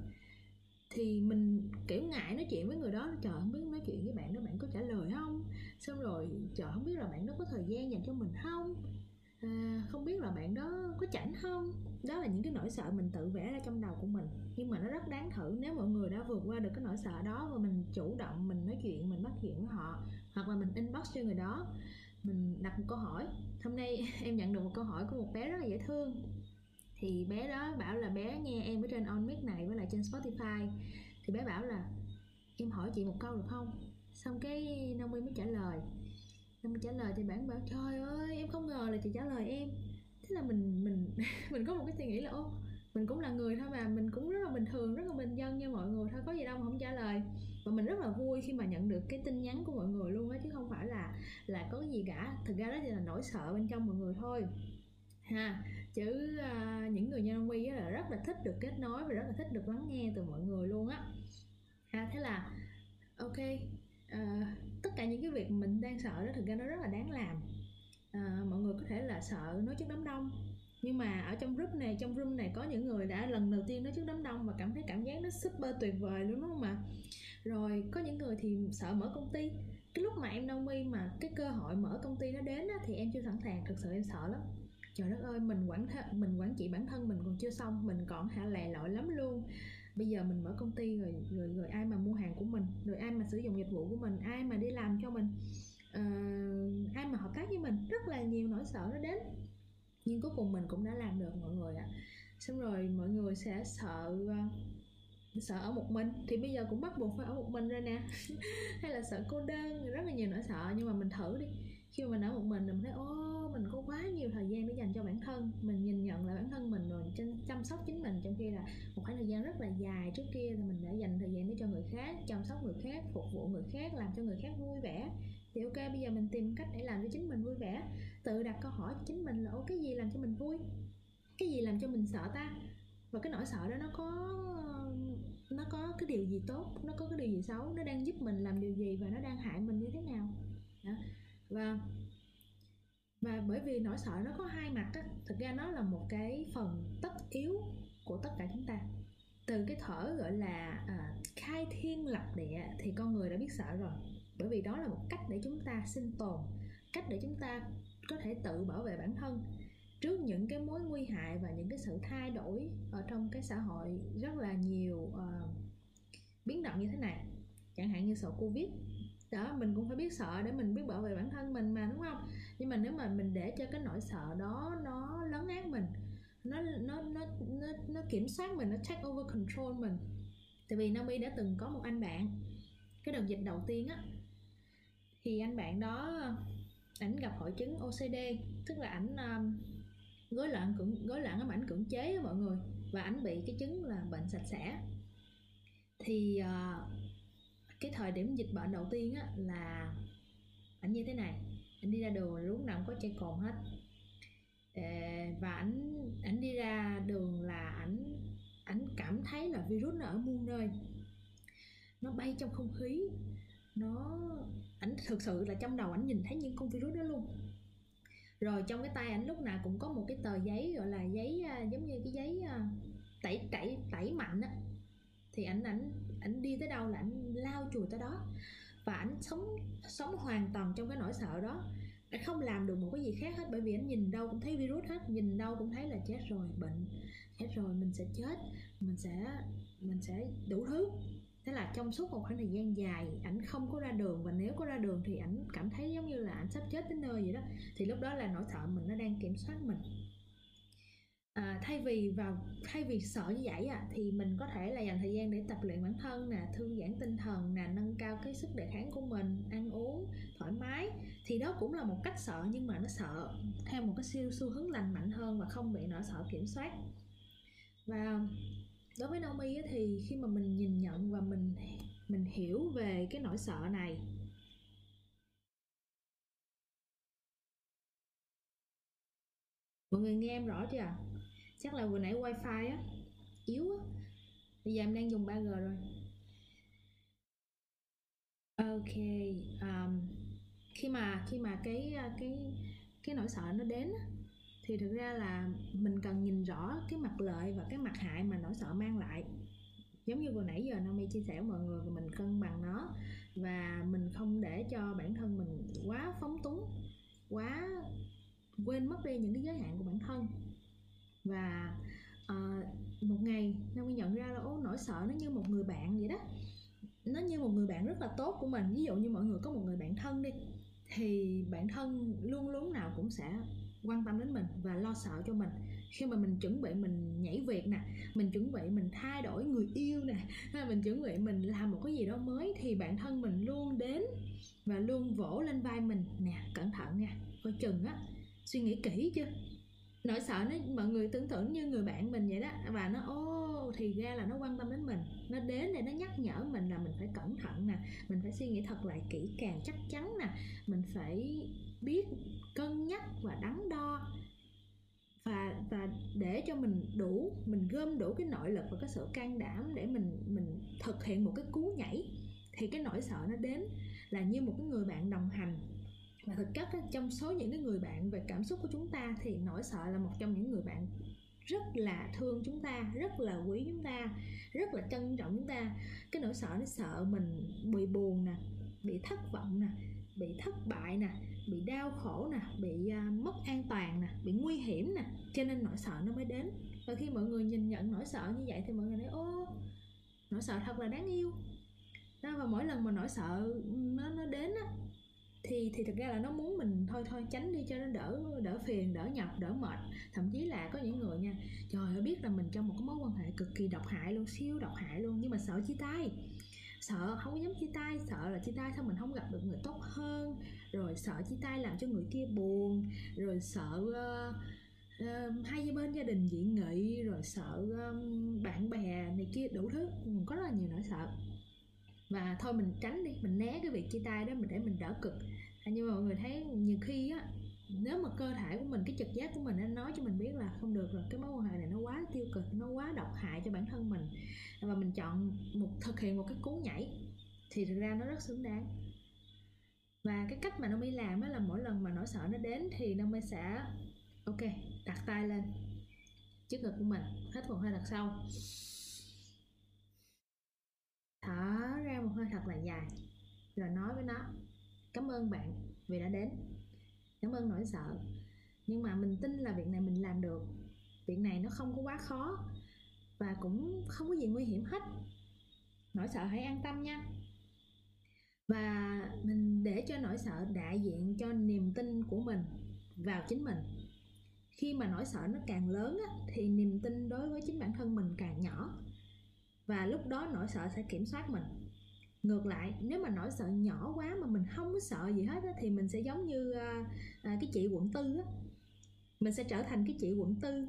thì mình kiểu ngại nói chuyện với người đó trời không biết nói chuyện với bạn đó bạn có trả lời không? Xong rồi trời không biết là bạn đó có thời gian dành cho mình không? À, không biết là bạn đó có chảnh không? Đó là những cái nỗi sợ mình tự vẽ ra trong đầu của mình. Nhưng mà nó rất đáng thử nếu mọi người đã vượt qua được cái nỗi sợ đó và mình chủ động mình nói chuyện mình bắt chuyện với họ hoặc là mình inbox cho người đó. Mình đặt một câu hỏi. Hôm nay em nhận được một câu hỏi của một bé rất là dễ thương thì bé đó bảo là bé nghe em ở trên on mic này với lại trên spotify. Thì bé bảo là em hỏi chị một câu được không? Xong cái Naomi mới trả lời. Naomi trả lời thì bạn bảo, trời ơi, em không ngờ là chị trả lời em. Thế là mình mình mình có một cái suy nghĩ là, ô, mình cũng là người thôi mà, mình cũng rất là bình thường, rất là bình dân như mọi người thôi, có gì đâu mà không trả lời. Và mình rất là vui khi mà nhận được cái tin nhắn của mọi người luôn á, chứ không phải là là có gì cả. Thực ra đó chỉ là nỗi sợ bên trong mọi người thôi. Ha chứ uh, những người nhân quy là rất là thích được kết nối và rất là thích được lắng nghe từ mọi người luôn á. Ha thế là ok uh, tất cả những cái việc mình đang sợ đó thực ra nó rất là đáng làm. Uh, mọi người có thể là sợ nói trước đám đông. Nhưng mà ở trong group này trong room này có những người đã lần đầu tiên nói trước đám đông và cảm thấy cảm giác nó super tuyệt vời luôn đúng không ạ? Rồi có những người thì sợ mở công ty. Cái lúc mà em Naomi mà cái cơ hội mở công ty nó đến á, thì em chưa sẵn sàng thực sự em sợ lắm trời đất ơi mình quản th- mình quản trị bản thân mình còn chưa xong mình còn hạ lè lội lắm luôn. Bây giờ mình mở công ty rồi rồi rồi ai mà mua hàng của mình rồi ai mà sử dụng dịch vụ của mình ai mà đi làm cho mình uh, ai mà hợp tác với mình rất là nhiều nỗi sợ nó đến. Nhưng cuối cùng mình cũng đã làm được mọi người ạ. À. xong rồi mọi người sẽ sợ uh, sợ ở một mình. Thì bây giờ cũng bắt buộc phải ở một mình rồi nè. Hay là sợ cô đơn rất là nhiều nỗi sợ. Nhưng mà mình thử đi khi mà mình ở một mình mình thấy ô mình có quá nhiều thời gian để dành cho bản thân. Mình nhìn nhận lại bản thân mình rồi chăm sóc chính mình, trong khi là một khoảng thời gian rất là dài trước kia thì mình đã dành thời gian để cho người khác, chăm sóc người khác, phục vụ người khác, làm cho người khác vui vẻ. Thì ok, bây giờ mình tìm cách để làm cho chính mình vui vẻ. Tự đặt câu hỏi chính mình là ô cái gì làm cho mình vui? Cái gì làm cho mình sợ ta? Và cái nỗi sợ đó nó có nó có cái điều gì tốt, nó có cái điều gì xấu, nó đang giúp mình làm điều gì và nó đang hại mình như thế nào? Đó và và bởi vì nỗi sợ nó có hai mặt á thực ra nó là một cái phần tất yếu của tất cả chúng ta. Từ cái thở gọi là à, khai thiên lập địa thì con người đã biết sợ rồi. Bởi vì đó là một cách để chúng ta sinh tồn cách để chúng ta có thể tự bảo vệ bản thân trước những cái mối nguy hại và những cái sự thay đổi ở trong cái xã hội rất là nhiều uh, biến động như thế này. Chẳng hạn như sợ covid đó mình cũng phải biết sợ để mình biết bảo vệ bản thân mình mà đúng không? Nhưng mà nếu mà mình để cho cái nỗi sợ đó nó lấn át mình nó nó nó nó, nó kiểm soát mình nó take over control mình. Tại vì Naomi đã từng có một anh bạn cái đợt dịch đầu tiên á thì anh bạn đó ảnh gặp hội chứng OCD tức là ảnh um, gối loạn cưỡng gối loạn ám ảnh cưỡng chế á mọi người và ảnh bị cái chứng là bệnh sạch sẽ. Thì uh, cái thời điểm dịch bệnh đầu tiên á, là ảnh như thế này. Ảnh đi ra đường lúc nào cũng có chai cồn hết. Và ảnh ảnh đi ra đường là ảnh ảnh cảm thấy là virus nó ở muôn nơi. Nó bay trong không khí. Nó, ảnh thực sự là trong đầu ảnh nhìn thấy những con virus đó luôn. Rồi trong cái tay ảnh lúc nào cũng có một cái tờ giấy, gọi là giấy à, giống như cái giấy à, tẩy tẩy tẩy mạnh á. Thì ảnh ảnh ảnh đi tới đâu là ảnh lao chùi tới đó. Và ảnh sống sống hoàn toàn trong cái nỗi sợ đó. Anh không làm được một cái gì khác hết bởi vì anh nhìn đâu cũng thấy virus hết, nhìn đâu cũng thấy là chết rồi, bệnh, chết rồi, mình sẽ chết, mình sẽ mình sẽ đủ thứ. Thế là trong suốt một khoảng thời gian dài, ảnh không có ra đường và nếu có ra đường thì ảnh cảm thấy giống như là ảnh sắp chết đến nơi vậy đó. Thì lúc đó là nỗi sợ mình nó đang kiểm soát mình à, thay vì vào thay vì sợ như vậy à, thì mình có thể là dành thời gian để tập luyện bản thân nè thư giãn tinh thần nè nâng cao cái sức đề kháng của mình ăn uống thoải mái. Thì đó cũng là một cách sợ nhưng mà nó sợ theo một cái siêu xu hướng lành mạnh hơn và không bị nỗi sợ kiểm soát. Và đối với Naomi thì khi mà mình nhìn nhận và mình mình hiểu về cái nỗi sợ này mọi người nghe em rõ chưa chắc là vừa nãy wifi á yếu á. Bây giờ em đang dùng 3G rồi. Ok um, khi mà khi mà cái cái cái nỗi sợ nó đến thì thực ra là mình cần nhìn rõ cái mặt lợi và cái mặt hại mà nỗi sợ mang lại. Giống như vừa nãy giờ Naomi chia sẻ với mọi người mình cân bằng nó và mình không để cho bản thân mình quá phóng túng quá quên mất đi những cái giới hạn của bản thân và uh, một ngày nam Naomi nhận ra là ô nỗi sợ nó như một người bạn vậy đó. Nó như một người bạn rất là tốt của mình. Ví dụ như mọi người có một người bạn thân đi thì bạn thân luôn luôn nào cũng sẽ quan tâm đến mình và lo sợ cho mình. Khi mà mình chuẩn bị mình nhảy việc nè mình chuẩn bị mình thay đổi người yêu nè hay mình chuẩn bị mình làm một cái gì đó mới thì bạn thân mình luôn đến và luôn vỗ lên vai mình. Nè cẩn thận nha coi chừng á suy nghĩ kỹ chưa nỗi sợ nó, mọi người tưởng tượng như người bạn mình vậy đó. Và nó, ô, thì ra là nó quan tâm đến mình. Nó đến để nó nhắc nhở mình là mình phải cẩn thận nè, mình phải suy nghĩ thật lại kỹ càng, chắc chắn nè. Mình phải biết cân nhắc và đắn đo. Và và để cho mình đủ, mình gom đủ cái nội lực và cái sự can đảm để mình mình thực hiện một cái cú nhảy, thì cái nỗi sợ nó đến là như một cái người bạn đồng hành mà thực chất trong số những cái người bạn về cảm xúc của chúng ta thì nỗi sợ là một trong những người bạn rất là thương chúng ta rất là quý chúng ta rất là trân trọng chúng ta. Cái nỗi sợ nó sợ mình bị buồn nè bị thất vọng nè bị thất bại nè bị đau khổ nè bị uh, mất an toàn nè bị nguy hiểm nè. Cho nên nỗi sợ nó mới đến. Và khi mọi người nhìn nhận nỗi sợ như vậy thì mọi người nói ô nỗi sợ thật là đáng yêu. Đó và mỗi lần mà nỗi sợ nó nó đến á thì thì thực ra là nó muốn mình thôi thôi tránh đi cho nó đỡ đỡ phiền đỡ nhọc đỡ mệt. Thậm chí là có những người nha trời ơi biết là mình trong một cái mối quan hệ cực kỳ độc hại luôn siêu độc hại luôn nhưng mà sợ chia tay. Sợ không có dám chia tay sợ là chia tay xong mình không gặp được người tốt hơn. Rồi sợ chia tay làm cho người kia buồn rồi sợ ờ, ờ, uh, uh, hai bên gia đình dị nghị rồi sợ um, bạn bè này kia đủ thứ. Có rất là nhiều nỗi sợ. Và thôi mình tránh đi mình né cái việc chia tay đó mình để mình đỡ cực à, nhưng mà mọi người thấy nhiều khi á nếu mà cơ thể của mình cái trực giác của mình nó nói cho mình biết là không được rồi cái mối quan hệ này nó quá tiêu cực nó quá độc hại cho bản thân mình và mình chọn một thực hiện một cái cú nhảy thì thực ra nó rất xứng đáng. Và cái cách mà nó mới làm đó là mỗi lần mà nỗi sợ nó đến thì nó mới sẽ ok đặt tay lên trước ngực của mình hết một hơi thật sâu. Thở ra một hơi thật là dài rồi nói với nó cảm ơn bạn vì đã đến. Cảm ơn nỗi sợ. Nhưng mà mình tin là việc này mình làm được. Việc này nó không có quá khó và cũng không có gì nguy hiểm hết. Nỗi sợ hãy an tâm nha. Và mình để cho nỗi sợ đại diện cho niềm tin của mình vào chính mình. Khi mà nỗi sợ nó càng lớn á, thì niềm tin đối với chính bản thân mình càng nhỏ. Và lúc đó nỗi sợ sẽ kiểm soát mình ngược lại nếu mà nỗi sợ nhỏ quá mà mình không có sợ gì hết á, thì mình sẽ giống như à, à, cái chị quận tư á. Mình sẽ trở thành cái chị quận tư.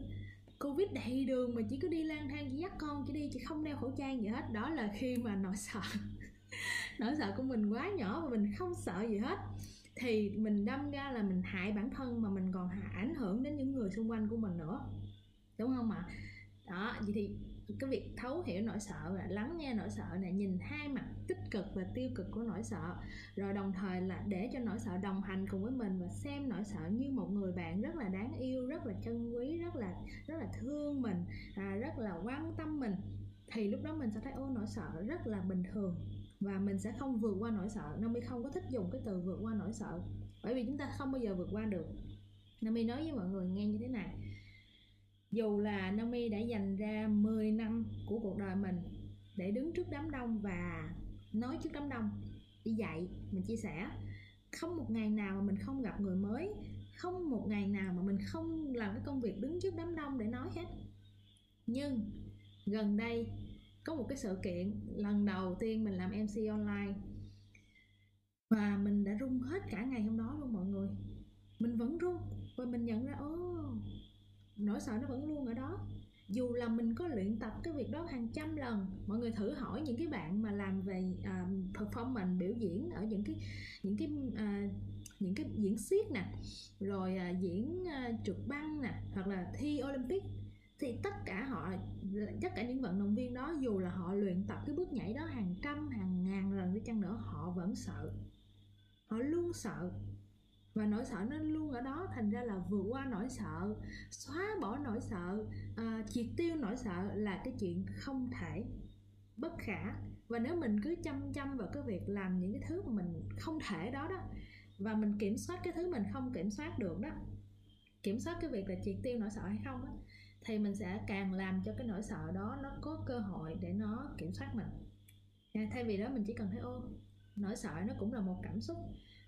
Covid đầy đường mà chỉ có đi lang thang chỉ dắt con chỉ đi chỉ không đeo khẩu trang gì hết. Đó là khi mà nỗi sợ. Nỗi sợ của mình quá nhỏ và mình không sợ gì hết. Thì mình đâm ra là mình hại bản thân mà mình còn ảnh hưởng đến những người xung quanh của mình nữa. Đúng không ạ? Đó vậy thì cái việc thấu hiểu nỗi sợ và lắng nghe nỗi sợ này nhìn hai mặt tích cực và tiêu cực của nỗi sợ. Rồi đồng thời là để cho nỗi sợ đồng hành cùng với mình và xem nỗi sợ như một người bạn rất là đáng yêu rất là trân quý rất là rất là thương mình à, rất là quan tâm mình. Thì lúc đó mình sẽ thấy ô nỗi sợ rất là bình thường và mình sẽ không vượt qua nỗi sợ. Naomi không có thích dùng cái từ vượt qua nỗi sợ bởi vì chúng ta không bao giờ vượt qua được. Naomi nói với mọi người nghe như thế này dù là Naomi đã dành ra 10 năm của cuộc đời mình để đứng trước đám đông và nói trước đám đông đi dạy, mình chia sẻ, không một ngày nào mà mình không gặp người mới, không một ngày nào mà mình không làm cái công việc đứng trước đám đông để nói hết. Nhưng gần đây có một cái sự kiện, lần đầu tiên mình làm mc online và mình đã run hết cả ngày hôm đó luôn mọi người. Mình vẫn run và mình nhận ra ô nỗi sợ nó vẫn luôn ở đó. Dù là mình có luyện tập cái việc đó hàng trăm lần mọi người thử hỏi những cái bạn mà làm về uh, performance biểu diễn ở những cái những cái uh, những cái diễn xiết nè rồi uh, diễn uh, trượt băng nè hoặc là thi olympic thì tất cả họ tất cả những vận động viên đó dù là họ luyện tập cái bước nhảy đó hàng trăm hàng ngàn lần đi chăng nữa họ vẫn sợ. Họ luôn sợ và nỗi sợ nó luôn ở đó thành ra là vượt qua nỗi sợ xóa bỏ nỗi sợ. À, triệt tiêu nỗi sợ là cái chuyện không thể bất khả. Và nếu mình cứ chăm chăm vào cái việc làm những cái thứ mà mình không thể đó đó và mình kiểm soát cái thứ mình không kiểm soát được đó kiểm soát cái việc là triệt tiêu nỗi sợ hay không đó, thì mình sẽ càng làm cho cái nỗi sợ đó nó có cơ hội để nó kiểm soát mình. À, thay vì đó mình chỉ cần thấy ô nỗi sợ nó cũng là một cảm xúc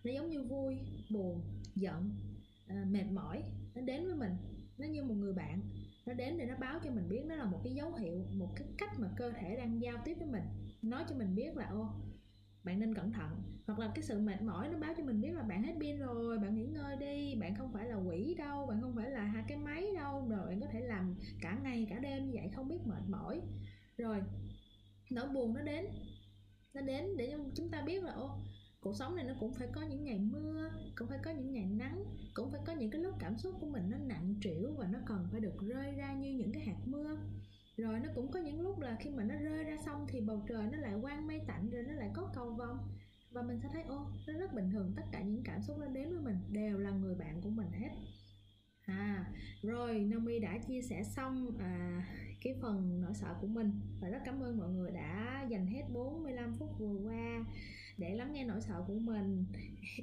nó giống như vui buồn giận à, mệt mỏi. Nó đến với mình nó như một người bạn. Nó đến để nó báo cho mình biết nó là một cái dấu hiệu một cái cách mà cơ thể đang giao tiếp với mình. Nói cho mình biết là ô bạn nên cẩn thận. Hoặc là cái sự mệt mỏi nó báo cho mình biết là bạn hết pin rồi bạn nghỉ ngơi đi. Bạn không phải là quỷ đâu bạn không phải là hai cái máy đâu. Rồi bạn có thể làm cả ngày cả đêm như vậy không biết mệt mỏi. Rồi nỗi buồn nó đến. Nó đến để chúng ta biết là ô cuộc sống này nó cũng phải có những ngày mưa cũng phải có những ngày nắng cũng phải có những cái lúc cảm xúc của mình nó nặng trĩu và nó cần phải được rơi ra như những cái hạt mưa. Rồi nó cũng có những lúc là khi mà nó rơi ra xong thì bầu trời nó lại quang mây tạnh rồi nó lại có cầu vồng. Và mình sẽ thấy ô nó rất bình thường tất cả những cảm xúc nó đến với mình đều là người bạn của mình hết. À rồi Naomi đã chia sẻ xong à, cái phần nỗi sợ của mình. Và rất cảm ơn mọi người đã dành hết 45 phút vừa qua để lắng nghe nỗi sợ của mình.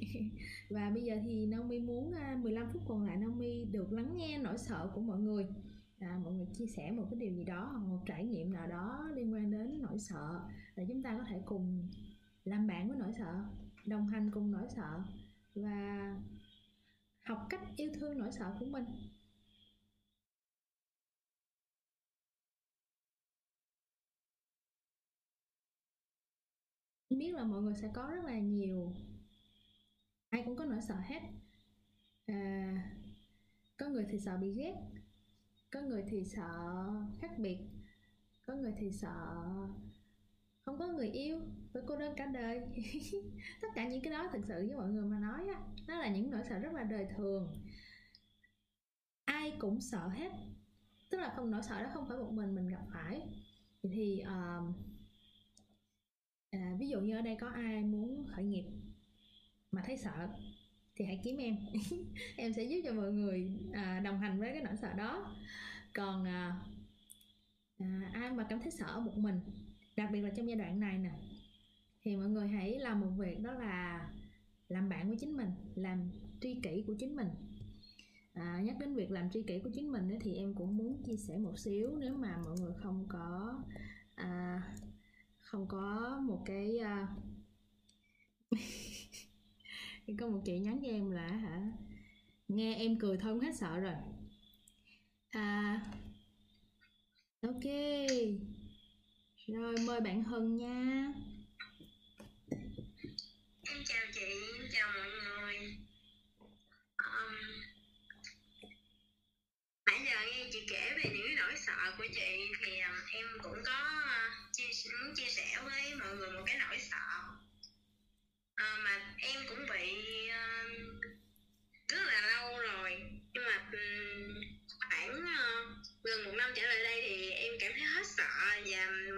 Và bây giờ thì Naomi muốn à, 15 phút còn lại Naomi được lắng nghe nỗi sợ của mọi người. À, mọi người chia sẻ một cái điều gì đó hoặc một trải nghiệm nào đó liên quan đến nỗi sợ. Để chúng ta có thể cùng làm bạn với nỗi sợ đồng hành cùng nỗi sợ và học cách yêu thương nỗi sợ của mình. Biết là mọi người sẽ có rất là nhiều. Ai cũng có nỗi sợ hết. À, có người thì sợ bị ghét có người thì sợ khác biệt có người thì sợ không có người yêu với cô đơn cả đời. Tất cả những cái đó thực sự với mọi người mà nói á nó là những nỗi sợ rất là đời thường. Ai cũng sợ hết. Tức là không nỗi sợ đó không phải một mình mình gặp phải. Thì uh, à, ví dụ như ở đây có ai muốn khởi nghiệp mà thấy sợ thì hãy kiếm em. Em sẽ giúp cho mọi người à, đồng hành với cái nỗi sợ đó. Còn à, à, ai mà cảm thấy sợ một mình đặc biệt là trong giai đoạn này nè thì mọi người hãy làm một việc đó là làm bạn với chính mình làm tri kỷ của chính mình. À, nhắc đến việc làm tri kỷ của chính mình ấy, thì em cũng muốn chia sẻ một xíu nếu mà mọi người không có à, không có một cái uh... có một chị nhắn cho em là hả? Nghe em cười thôi hết sợ rồi. À ok. Rồi mời bạn Hân nha.
Em chào chị, em chào mọi người. Um, Nãy giờ nghe chị kể về những nỗi sợ của chị Thì em cũng có à, chia, muốn chia sẻ với mọi người một cái nỗi sợ. À, Mà em cũng bị uh, rất là lâu rồi. Nhưng mà um, khoảng uh, gần một năm trở lại đây thì em cảm thấy hết sợ và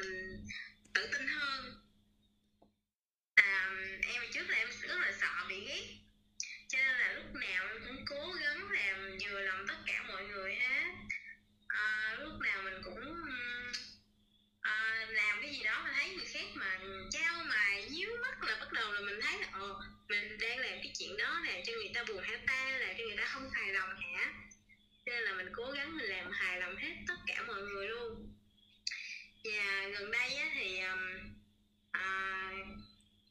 nên là mình cố gắng mình làm hài lòng hết tất cả mọi người luôn. Và gần đây á, thì um, à,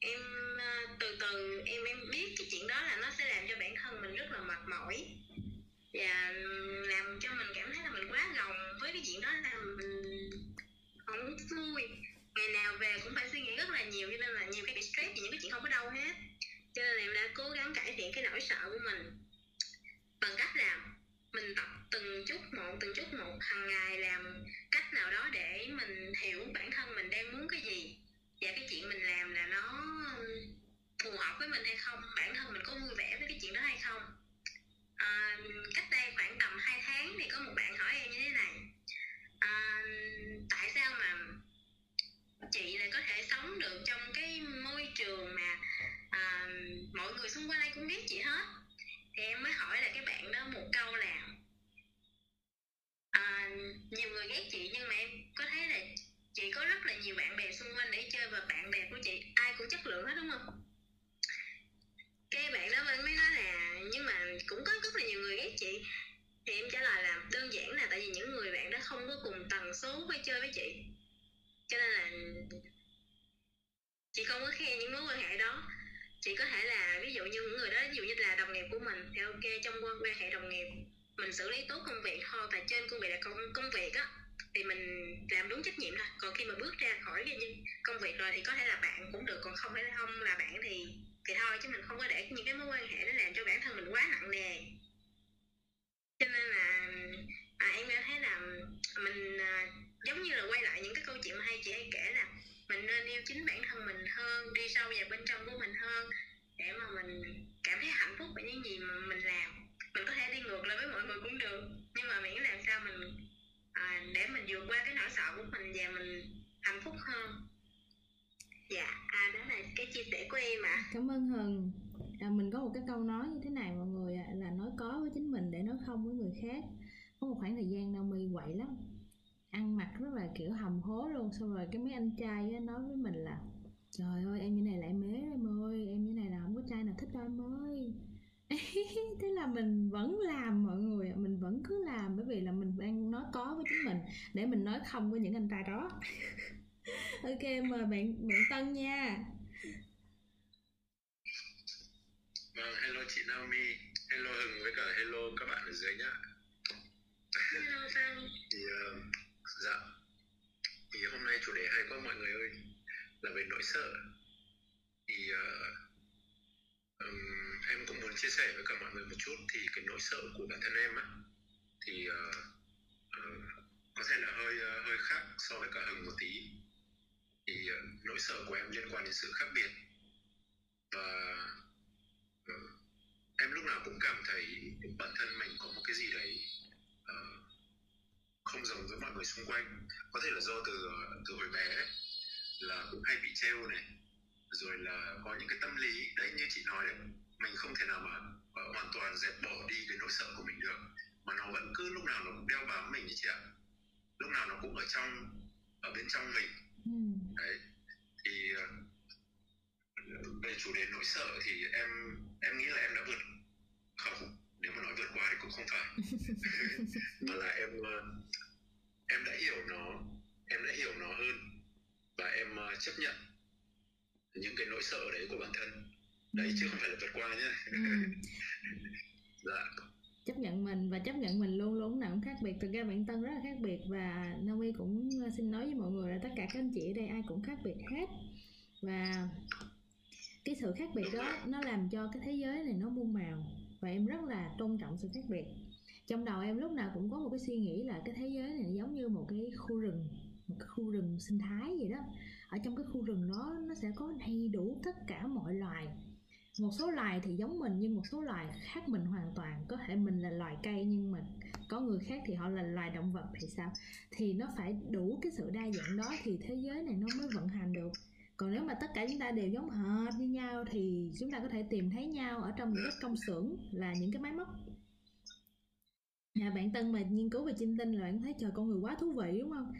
em à, từ từ em em biết cái chuyện đó là nó sẽ làm cho bản thân mình rất là mệt mỏi. Và um, làm cho mình cảm thấy là mình quá gồng với cái chuyện đó là mình không vui. Ngày nào về cũng phải suy nghĩ rất là nhiều cho nên là nhiều cái bị stress vì những cái chuyện không có đâu hết. Cho nên là em đã cố gắng cải thiện cái nỗi sợ của mình mình tập từng chút một từng chút một hàng ngày làm cách nào đó để mình hiểu bản thân mình đang muốn cái gì và cái chuyện mình làm là nó phù hợp với mình hay không bản thân mình có vui vẻ với cái chuyện đó hay không. À, cách đây khoảng tầm 2 tháng thì có một bạn hỏi em như thế này à, tại sao mà chị lại có thể sống được trong cái môi trường mà à, mọi người xung quanh đây cũng biết chị hết? Thì em mới hỏi là cái bạn đó một câu là à, nhiều người ghét chị nhưng mà em có thấy là chị có rất là nhiều bạn bè xung quanh để chơi và bạn bè của chị ai cũng chất lượng hết đúng không? Cái bạn đó mới nói là nhưng mà cũng có rất là nhiều người ghét chị. Thì em trả lời là đơn giản là tại vì những người bạn đó không có cùng tần số với chơi với chị. Cho nên là chị không có khen những mối quan hệ đó chỉ có thể là ví dụ như những người đó ví dụ như là đồng nghiệp của mình thì ok trong quan hệ đồng nghiệp mình xử lý tốt công việc thôi và trên công việc là công công việc á thì mình làm đúng trách nhiệm thôi. Còn khi mà bước ra khỏi cái công việc rồi thì có thể là bạn cũng được còn không phải không là bạn thì thì thôi chứ mình không có để những cái mối quan hệ đó làm cho bản thân mình quá nặng nề. Cho nên là à, em thấy là mình à, giống như là quay lại những cái câu chuyện mà hai chị hay kể là mình nên yêu chính bản thân mình hơn đi sâu vào bên trong của mình hơn để mà mình cảm thấy hạnh phúc với những gì mà mình làm. Mình có thể đi ngược lại với mọi người cũng được nhưng mà miễn làm sao mình à, để mình vượt qua cái nỗi sợ của mình và mình hạnh phúc hơn. Dạ à đó là cái chia sẻ của em ạ. À.
cảm ơn hường à, mình có một cái câu nói như thế này mọi người à, là nói có với chính mình để nói không với người khác. Có một khoảng thời gian nào mi quậy lắm ăn mặc rất là kiểu hầm hố luôn. Xong rồi cái mấy anh trai á, nói với mình là trời ơi em như này lại mế em ơi em như này là không có trai nào thích đâu em ơi. Thế là mình vẫn làm mọi người mình vẫn cứ làm bởi vì là mình đang nói có với chính mình để mình nói không với những anh trai đó. Ok mời bạn bạn tân nha.
Vâng hello chị Naomi. Hello Hưng với cả hello các bạn ở dưới nhá.
Hello tân.
Thì uh, dạ. Thì hôm nay chủ đề hay quá mọi người ơi là về nỗi sợ. Thì uh, um, em cũng muốn chia sẻ với cả mọi người một chút. Thì cái nỗi sợ của bản thân em á thì uh, uh, có thể là hơi uh, hơi khác so với cả hừng một tí. Thì uh, nỗi sợ của em liên quan đến sự khác biệt. Và uh, em lúc nào cũng cảm thấy bản thân mình có một cái gì đấy uh, không giống với mọi người xung quanh. Có thể là do từ từ hồi bé ấy, là cũng hay bị treo này rồi là có những cái tâm lý. Đấy như chị nói đấy mình không thể nào mà uh, hoàn toàn dẹp bỏ đi cái nỗi sợ của mình được. Mà nó vẫn cứ lúc nào nó cũng đeo bám mình như chị ạ. Lúc nào nó cũng ở trong ở bên trong mình. Ừ. đấy thì uh, về chủ đề nỗi sợ thì em em nghĩ là em đã vượt không nếu mà nói vượt qua thì cũng không phải. Mà là em uh, em đã hiểu nó em đã hiểu nó hơn và em uh, chấp nhận những cái nỗi sợ đấy của bản thân. Đấy ừ. chứ không phải là vượt qua nhé ừ.
dạ. Chấp nhận mình và chấp nhận mình luôn luôn. Nào cũng khác biệt thực ra bản thân rất là khác biệt và Naomi cũng ờ, xin nói với mọi người là tất cả các anh chị ở đây ai cũng khác biệt hết. Và cái sự khác biệt đó nó làm cho cái thế giới này nó muôn màu và em rất là tôn trọng sự khác biệt. Trong đầu em lúc nào cũng có một cái suy nghĩ là cái thế giới này giống như một cái khu rừng, một cái khu rừng sinh thái gì đó. Ở trong cái khu rừng đó, nó sẽ có đầy đủ tất cả mọi loài. Một số loài thì giống mình, nhưng một số loài khác mình hoàn toàn. Có thể mình là loài cây, nhưng mà có người khác thì họ là loài động vật thì sao? Thì nó phải đủ cái sự đa dạng đó thì thế giới này nó mới vận hành được còn nếu mà tất cả chúng ta đều giống hệt như nhau thì chúng ta có thể tìm thấy nhau ở trong những cái công xưởng là những cái máy móc. Nhà bạn tân mà nghiên cứu về chim tinh là bạn thấy trời con người quá thú vị đúng không?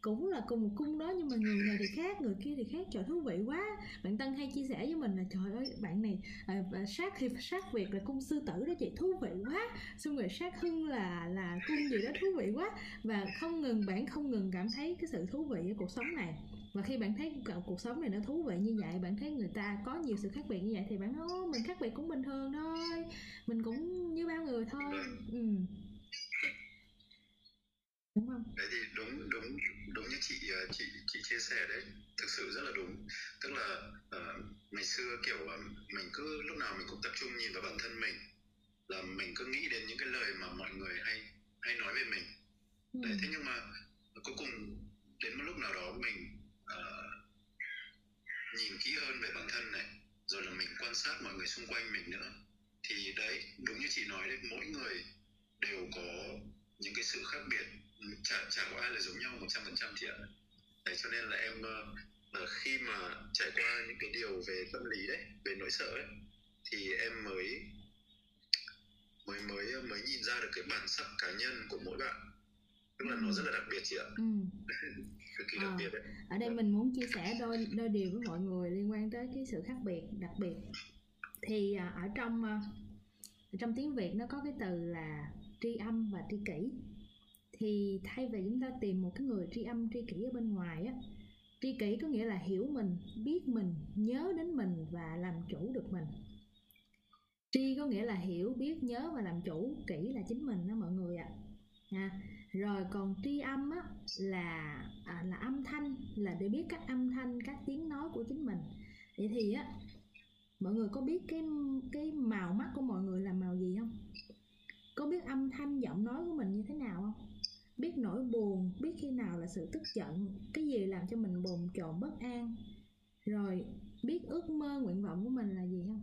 Cũng là cùng một cung đó nhưng mà người này thì khác người kia thì khác. Trời thú vị quá. Bạn tân hay chia sẻ với mình là trời ơi bạn này à, sát thì sát việc là cung sư tử đó chị thú vị quá. Xong rồi sát hưng là là cung gì đó thú vị quá. Và không ngừng bạn không ngừng cảm thấy cái sự thú vị ở cuộc sống này và khi bạn thấy cuộc sống này nó thú vị như vậy bạn thấy người ta có nhiều sự khác biệt như vậy thì bạn nói mình khác biệt cũng bình thường thôi mình cũng như bao người thôi. Ừ.
Đúng không? Đấy thì đúng đúng đúng như chị ờ, chị chị chia sẻ đấy thực sự rất là đúng. Tức là uh, ngày xưa kiểu uh, mình cứ lúc nào mình cũng tập trung nhìn vào bản thân mình là mình cứ nghĩ đến những cái lời mà mọi người hay hay nói về mình. Ừ. đấy thế nhưng mà cuối cùng đến một lúc nào đó mình uh, nhìn kỹ hơn về bản thân này rồi là mình quan sát mọi người xung quanh mình nữa. Thì đấy đúng như chị nói đấy mỗi người đều có những cái sự khác biệt. Chả chả có ai là giống nhau một trăm phần trăm chị ạ. Đấy cho nên là em uh, khi mà trải qua những cái điều về tâm lý đấy về nỗi sợ ấy thì em mới mới mới mới nhìn ra được cái bản sắc cá nhân của mỗi bạn. Tức là ừ. nó rất là đặc biệt chị ạ. Ừ. cực kỳ đặc à, biệt đấy.
ở đây mình muốn chia sẻ đôi đôi điều với mọi người liên quan tới cái sự khác biệt đặc biệt. Thì à, ở trong à, ở trong tiếng việt nó có cái từ là tri âm và tri kỷ. Thì thay vì chúng ta tìm một cái người tri âm tri kỷ ở bên ngoài á tri kỷ có nghĩa là hiểu mình biết mình nhớ đến mình và làm chủ được mình. Tri có nghĩa là hiểu biết nhớ và làm chủ kỹ là chính mình đó mọi người ạ. À rồi còn tri âm á là à, là âm thanh là để biết các âm thanh các tiếng nói của chính mình. Vậy thì á mọi người có biết cái cái màu mắt của mọi người là màu gì không? Có biết âm thanh giọng nói của mình như thế nào không? Biết nỗi buồn biết khi nào là sự tức giận cái gì làm cho mình bồn chồn bất an. Rồi biết ước mơ nguyện vọng của mình là gì không?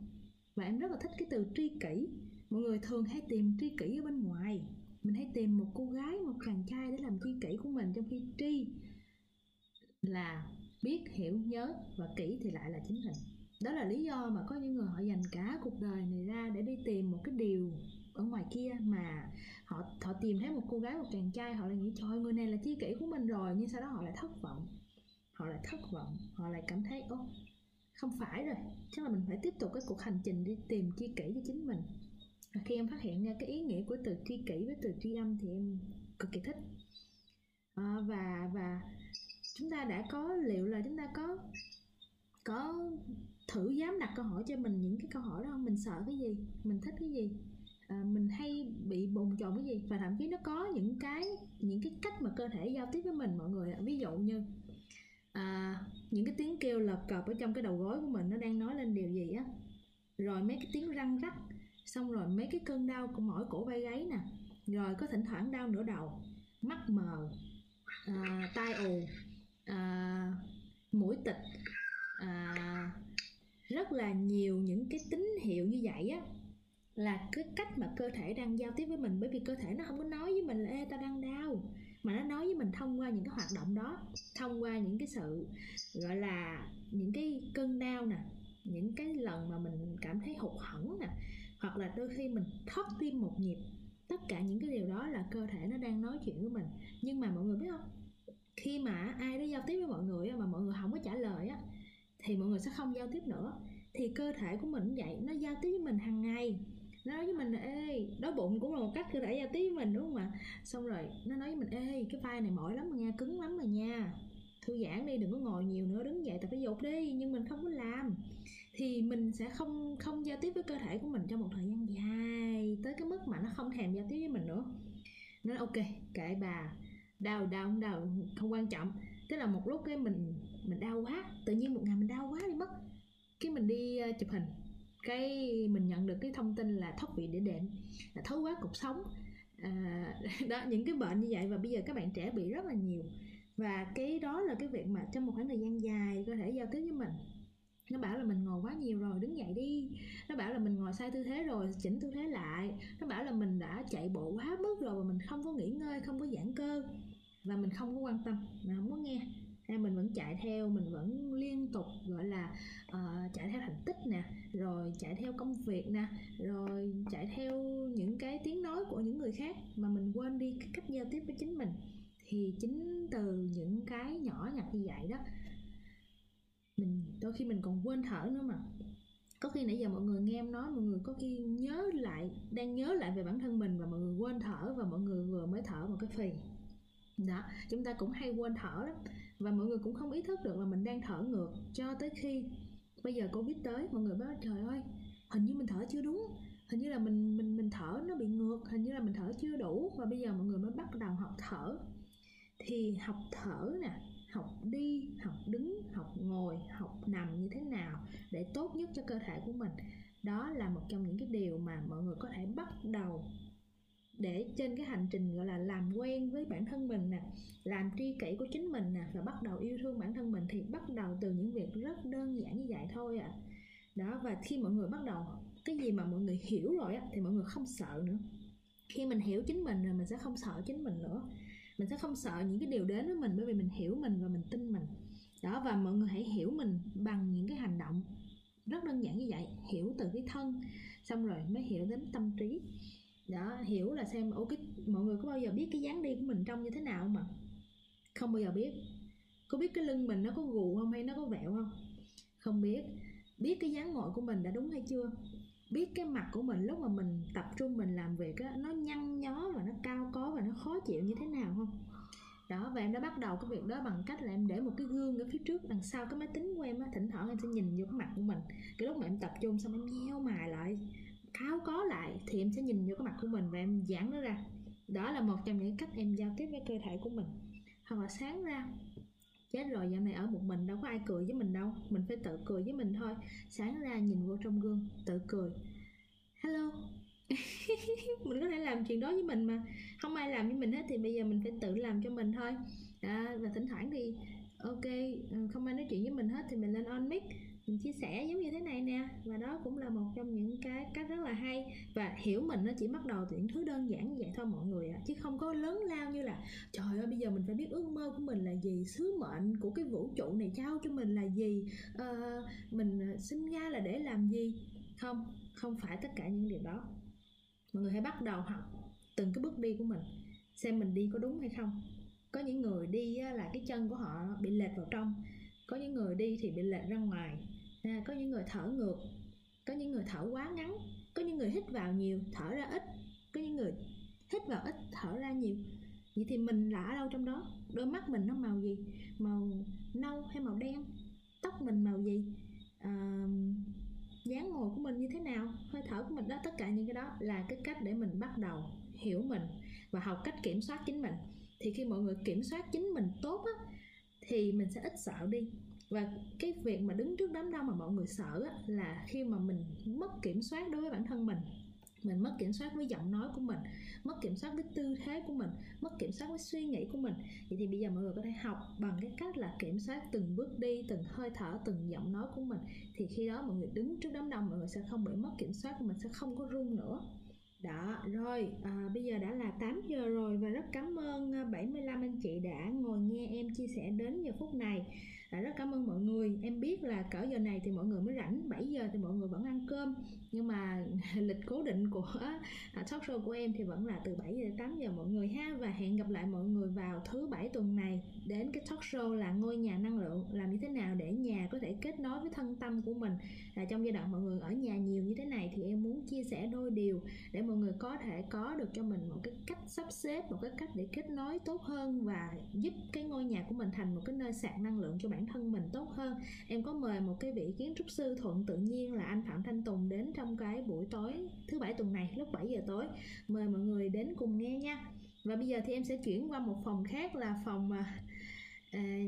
Và em rất là thích cái từ tri kỷ. Mọi người thường hay tìm tri kỷ ở bên ngoài mình hãy tìm một cô gái, một chàng trai để làm chi kỷ của mình trong khi tri là biết, hiểu, nhớ và kỹ thì lại là chính mình. Đó là lý do mà có những người họ dành cả cuộc đời này ra để đi tìm một cái điều ở ngoài kia mà họ họ tìm thấy một cô gái, một chàng trai, họ lại nghĩ, trời người này là chi kỷ của mình rồi. Nhưng sau đó họ lại thất vọng. Họ lại thất vọng. Họ lại cảm thấy ô không phải rồi. Chắc là mình phải tiếp tục cái cuộc hành trình đi tìm chi kỷ cho chính mình khi em phát hiện ra cái ý nghĩa của từ tri kỷ với từ tri âm thì em cực kỳ thích. À, và và chúng ta đã có liệu là chúng ta có có thử dám đặt câu hỏi cho mình những cái câu hỏi đó không? Mình sợ cái gì? Mình thích cái gì? À, mình hay bị bồn chồn cái gì? Và thậm chí nó có những cái những cái cách mà cơ thể giao tiếp với mình mọi người ví dụ như à, những cái tiếng kêu lợp cọp ở trong cái đầu gối của mình nó đang nói lên điều gì á. Rồi mấy cái tiếng răng rắc xong rồi mấy cái cơn đau của mỏi cổ vai gáy nè. Rồi có thỉnh thoảng đau nửa đầu mắt mờ à, tai ù à, mũi tịch à, rất là nhiều những cái tín hiệu như vậy á là cái cách mà cơ thể đang giao tiếp với mình. Bởi vì cơ thể nó không có nói với mình là ê tao đang đau. Mà nó nói với mình thông qua những cái hoạt động đó thông qua những cái sự gọi là những cái cơn đau nè những cái lần mà mình cảm thấy hụt hẫng nè hoặc là đôi khi mình thất tim một nhịp, tất cả những cái điều đó là cơ thể nó đang nói chuyện với mình. Nhưng mà mọi người biết không? Khi mà ai đó giao tiếp với mọi người mà mọi người không có trả lời á, thì mọi người sẽ không giao tiếp nữa. Thì cơ thể của mình cũng vậy, nó giao tiếp với mình hàng ngày. Nó nói với mình là, ê, đói bụng cũng là một cách cơ thể giao tiếp với mình, đúng không ạ? Xong rồi nó nói với mình, ê, cái vai này mỏi lắm mà nha cứng lắm mà nha. Thư giãn đi, đừng có ngồi nhiều nữa, đứng dậy tập thể dục đi. Nhưng mình không có làm thì mình sẽ không không giao tiếp với cơ thể của mình trong một thời gian dài tới cái mức mà nó không thèm giao tiếp với mình nữa. Nên ok kệ bà. Đau đau không đau không quan trọng. Tức là một lúc cái mình mình đau quá tự nhiên một ngày mình đau quá đi mất. Cái mình đi ờ, chụp hình cái mình nhận được cái thông tin là thoát vị đĩa đệm là thấu quá cục sống. À, đó những cái bệnh như vậy và bây giờ các bạn trẻ bị rất là nhiều. Và cái đó là cái việc mà trong một khoảng thời gian dài có thể giao tiếp với mình nó bảo là mình ngồi quá nhiều rồi đứng dậy đi. Nó bảo là mình ngồi sai tư thế rồi chỉnh tư thế lại. Nó bảo là mình đã chạy bộ quá mức rồi và mình không có nghỉ ngơi không có giãn cơ. Và mình không có quan tâm mình không có nghe. Hay mình vẫn chạy theo mình vẫn liên tục gọi là uh, chạy theo thành tích nè rồi chạy theo công việc nè rồi chạy theo những cái tiếng nói của những người khác mà mình quên đi cái cách giao tiếp với chính mình. Thì chính từ những cái nhỏ nhặt như vậy đó mình đôi khi mình còn quên thở nữa mà. Có khi nãy giờ mọi người nghe em nói, mọi người có khi nhớ lại, đang nhớ lại về bản thân mình và mọi người quên thở và mọi người vừa mới thở một cái phì. Đó, chúng ta cũng hay quên thở lắm. Và mọi người cũng không ý thức được là mình đang thở ngược cho tới khi bây giờ covid tới. Mọi người bảo, trời ơi, hình như mình thở chưa đúng. Hình như là mình mình mình thở nó bị ngược, hình như là mình thở chưa đủ. Và bây giờ mọi người mới bắt đầu học thở. Thì học thở nè học đi, học đứng, học ngồi, học nằm như thế nào để tốt nhất cho cơ thể của mình. Đó là một trong những cái điều mà mọi người có thể bắt đầu để trên cái hành trình, gọi là, làm quen với bản thân mình nè, làm tri kỷ của chính mình nè, và bắt đầu yêu thương bản thân mình thì bắt đầu từ những việc rất đơn giản như vậy thôi ạ. À. đó, và khi mọi người bắt đầu cái gì mà mọi người hiểu rồi á, thì mọi người không sợ nữa. Khi mình hiểu chính mình rồi, mình sẽ không sợ chính mình nữa mình sẽ không sợ những cái điều đến với mình bởi vì mình hiểu mình và mình tin mình. Đó, và mọi người hãy hiểu mình bằng những cái hành động rất đơn giản như vậy. Hiểu từ cái thân, xong rồi mới hiểu đến tâm trí. Đó, hiểu là xem ok mọi người có bao giờ biết cái dáng đi của mình trông như thế nào mà không bao giờ biết. Có biết cái lưng mình nó có gù không hay nó có vẹo không? Không biết. Biết cái dáng ngồi của mình đã đúng hay chưa? Biết cái mặt của mình, lúc mà mình tập trung mình làm việc á, nó nhăn nhó và nó cao có và nó khó chịu như thế nào không? Đó, và em đã bắt đầu cái việc đó bằng cách là em để một cái gương ở phía trước đằng sau cái máy tính của em á, thỉnh thoảng em sẽ nhìn vô cái mặt của mình. Cái lúc mà em tập trung xong em nheo mài lại cao có lại thì em sẽ nhìn vô cái mặt của mình và em giãn nó ra. Đó là một trong những cách em giao tiếp với cơ thể của mình. Hoặc là sáng ra chết rồi dạo này ở một mình đâu có ai cười với mình đâu. Mình phải tự cười với mình thôi. Sáng ra nhìn vô trong gương tự cười. Hello. Mình có thể làm chuyện đó với mình mà. Không ai làm với mình hết thì bây giờ mình phải tự làm cho mình thôi. À, và thỉnh thoảng thì ok ừ, không ai nói chuyện với mình hết thì mình lên on mic mình chia sẻ giống như thế này nè và đó cũng là một trong những cái cách rất là hay. Và hiểu mình nó chỉ bắt đầu từ những thứ đơn giản như vậy thôi mọi người ạ. À. chứ không có lớn lao như là trời ơi bây giờ mình phải biết ước mơ của mình là gì? Sứ mệnh của cái vũ trụ này trao cho mình là gì? À, mình ờ, sinh ra là để làm gì? Không không phải tất cả những điều đó. Mọi người hãy bắt đầu học từng cái bước đi của mình xem mình đi có đúng hay không. Có những người đi là cái chân của họ bị lệch vào trong có những người đi thì bị lệch ra ngoài à, có những người thở ngược có những người thở quá ngắn có những người hít vào nhiều thở ra ít có những người hít vào ít thở ra nhiều. Vậy thì mình là ở đâu trong đó? Đôi mắt mình nó màu gì? Màu nâu hay màu đen? Tóc mình màu gì? À, dáng ngồi của mình như thế nào? Hơi thở của mình đó tất cả những cái đó là cái cách để mình bắt đầu hiểu mình và học cách kiểm soát chính mình. Thì khi mọi người kiểm soát chính mình tốt á thì mình sẽ ít sợ đi và cái việc mà đứng trước đám đông mà mọi người sợ á, là khi mà mình mất kiểm soát đối với bản thân mình mình mất kiểm soát với giọng nói của mình mất kiểm soát với tư thế của mình mất kiểm soát với suy nghĩ của mình vậy thì bây giờ mọi người có thể học bằng cái cách là kiểm soát từng bước đi từng hơi thở từng giọng nói của mình. Thì khi đó mọi người đứng trước đám đông mọi người sẽ không bị mất kiểm soát mình sẽ không có run nữa. Đó rồi à, bây giờ đã là 8 giờ rồi và rất cảm ơn à, 75 anh chị đã ngồi nghe em chia sẻ đến giờ phút này à, rất cảm ơn mọi người. Em biết là cỡ giờ này thì mọi người mới rảnh 7 giờ thì mọi người vẫn ăn cơm. Nhưng mà lịch cố định của à, talk show của em thì vẫn là từ 7 giờ đến 8 giờ mọi người ha. Và hẹn gặp lại mọi người vào thứ bảy tuần này. Đến cái talk show là ngôi nhà năng lượng làm như thế nào để nhà có thể kết nối với thân tâm của mình. Là trong giai đoạn mọi người ở nhà nhiều như thế này thì em muốn chia sẻ đôi điều để mọi người có thể có được cho mình một cái cách sắp xếp một cái cách để kết nối tốt hơn và giúp cái ngôi nhà của mình thành một cái nơi sạc năng lượng cho bản thân mình tốt hơn. Em có mời một cái vị kiến trúc sư thuận tự nhiên là anh phạm thanh tùng đến trong cái buổi tối thứ bảy tuần này lúc 7 giờ tối. Mời mọi người đến cùng nghe nha. Và bây giờ thì em sẽ chuyển qua một phòng khác là phòng à,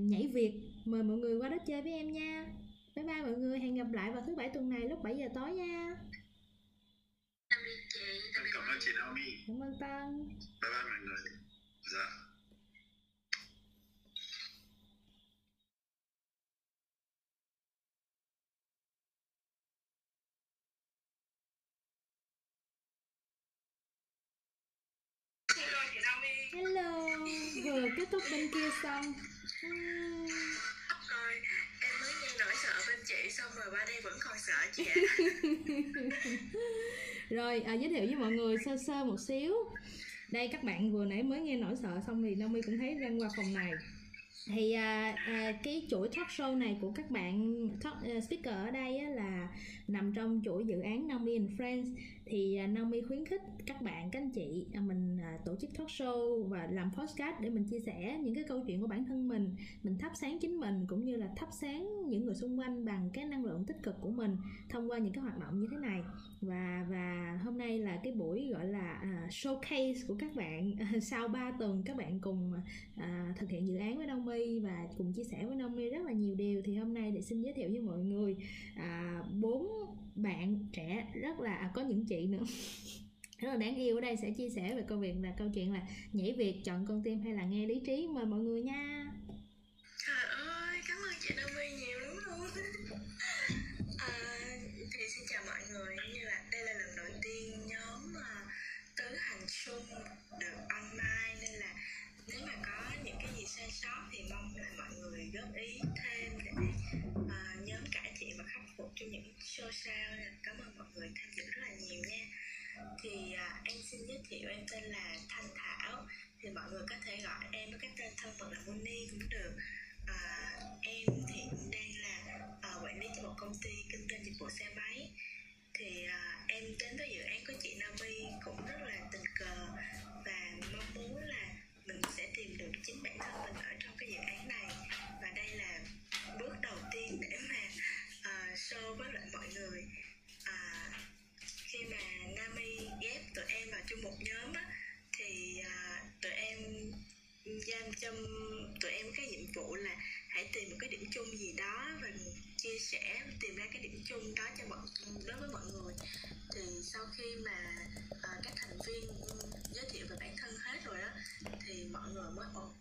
nhảy việt mời mọi người qua đó chơi với em nha. Bye bye mọi người hẹn gặp lại vào thứ bảy tuần này lúc 7 giờ tối nha.
Cảm ơn chị Naomi.
Cảm ơn Tân.
Bye bye mọi người. Dạ
hello. Vừa kết thúc bên kia xong.
Rồi em mới nghe nỗi sợ bên chị xong rồi qua đây vẫn còn sợ chị ạ
rồi à, giới thiệu với mọi người sơ sơ một xíu. Đây các bạn vừa nãy mới nghe nỗi sợ xong thì Naomi cũng thấy răng qua phòng này thì à, à, cái chuỗi talk show này của các bạn talk, uh, speaker ở đây á, là nằm trong chuỗi dự án Naomi and Friends. Thì uh, Naomi khuyến khích các bạn các anh chị uh, mình uh, tổ chức talk show và làm podcast để mình chia sẻ những cái câu chuyện của bản thân mình mình thắp sáng chính mình cũng như là thắp sáng những người xung quanh bằng cái năng lượng tích cực của mình thông qua những cái hoạt động như thế này. Và và hôm nay là cái buổi gọi là uh, showcase của các bạn. Uh, sau 3 tuần các bạn cùng uh, thực hiện dự án với Naomi và cùng chia sẻ với Naomi rất là nhiều điều. Thì hôm nay để xin giới thiệu với mọi người à, bốn à, bạn trẻ rất là à, có những chị nữa. Rất là đáng yêu. Ở đây sẽ chia sẻ về câu việc là câu chuyện là nhảy việc chọn con tim hay là nghe lý trí. Mời mọi người nha.
Sao cảm ơn mọi người tham dự rất là nhiều nha. Thì à, em xin giới thiệu em tên là thanh thảo. Thì mọi người có thể gọi em với cái tên thân mật là Moni cũng được. À, em thì đang là à, quản lý cho một công ty kinh doanh dịch vụ xe máy. Thì à, em đến với dự án của chị Nami cũng rất là tụi em cái nhiệm vụ là hãy tìm một cái điểm chung gì đó và chia sẻ tìm ra cái điểm chung đó cho mọi đối với mọi người. Thì sau khi mà uh, các thành viên giới thiệu về bản thân hết rồi đó thì mọi người mới ồ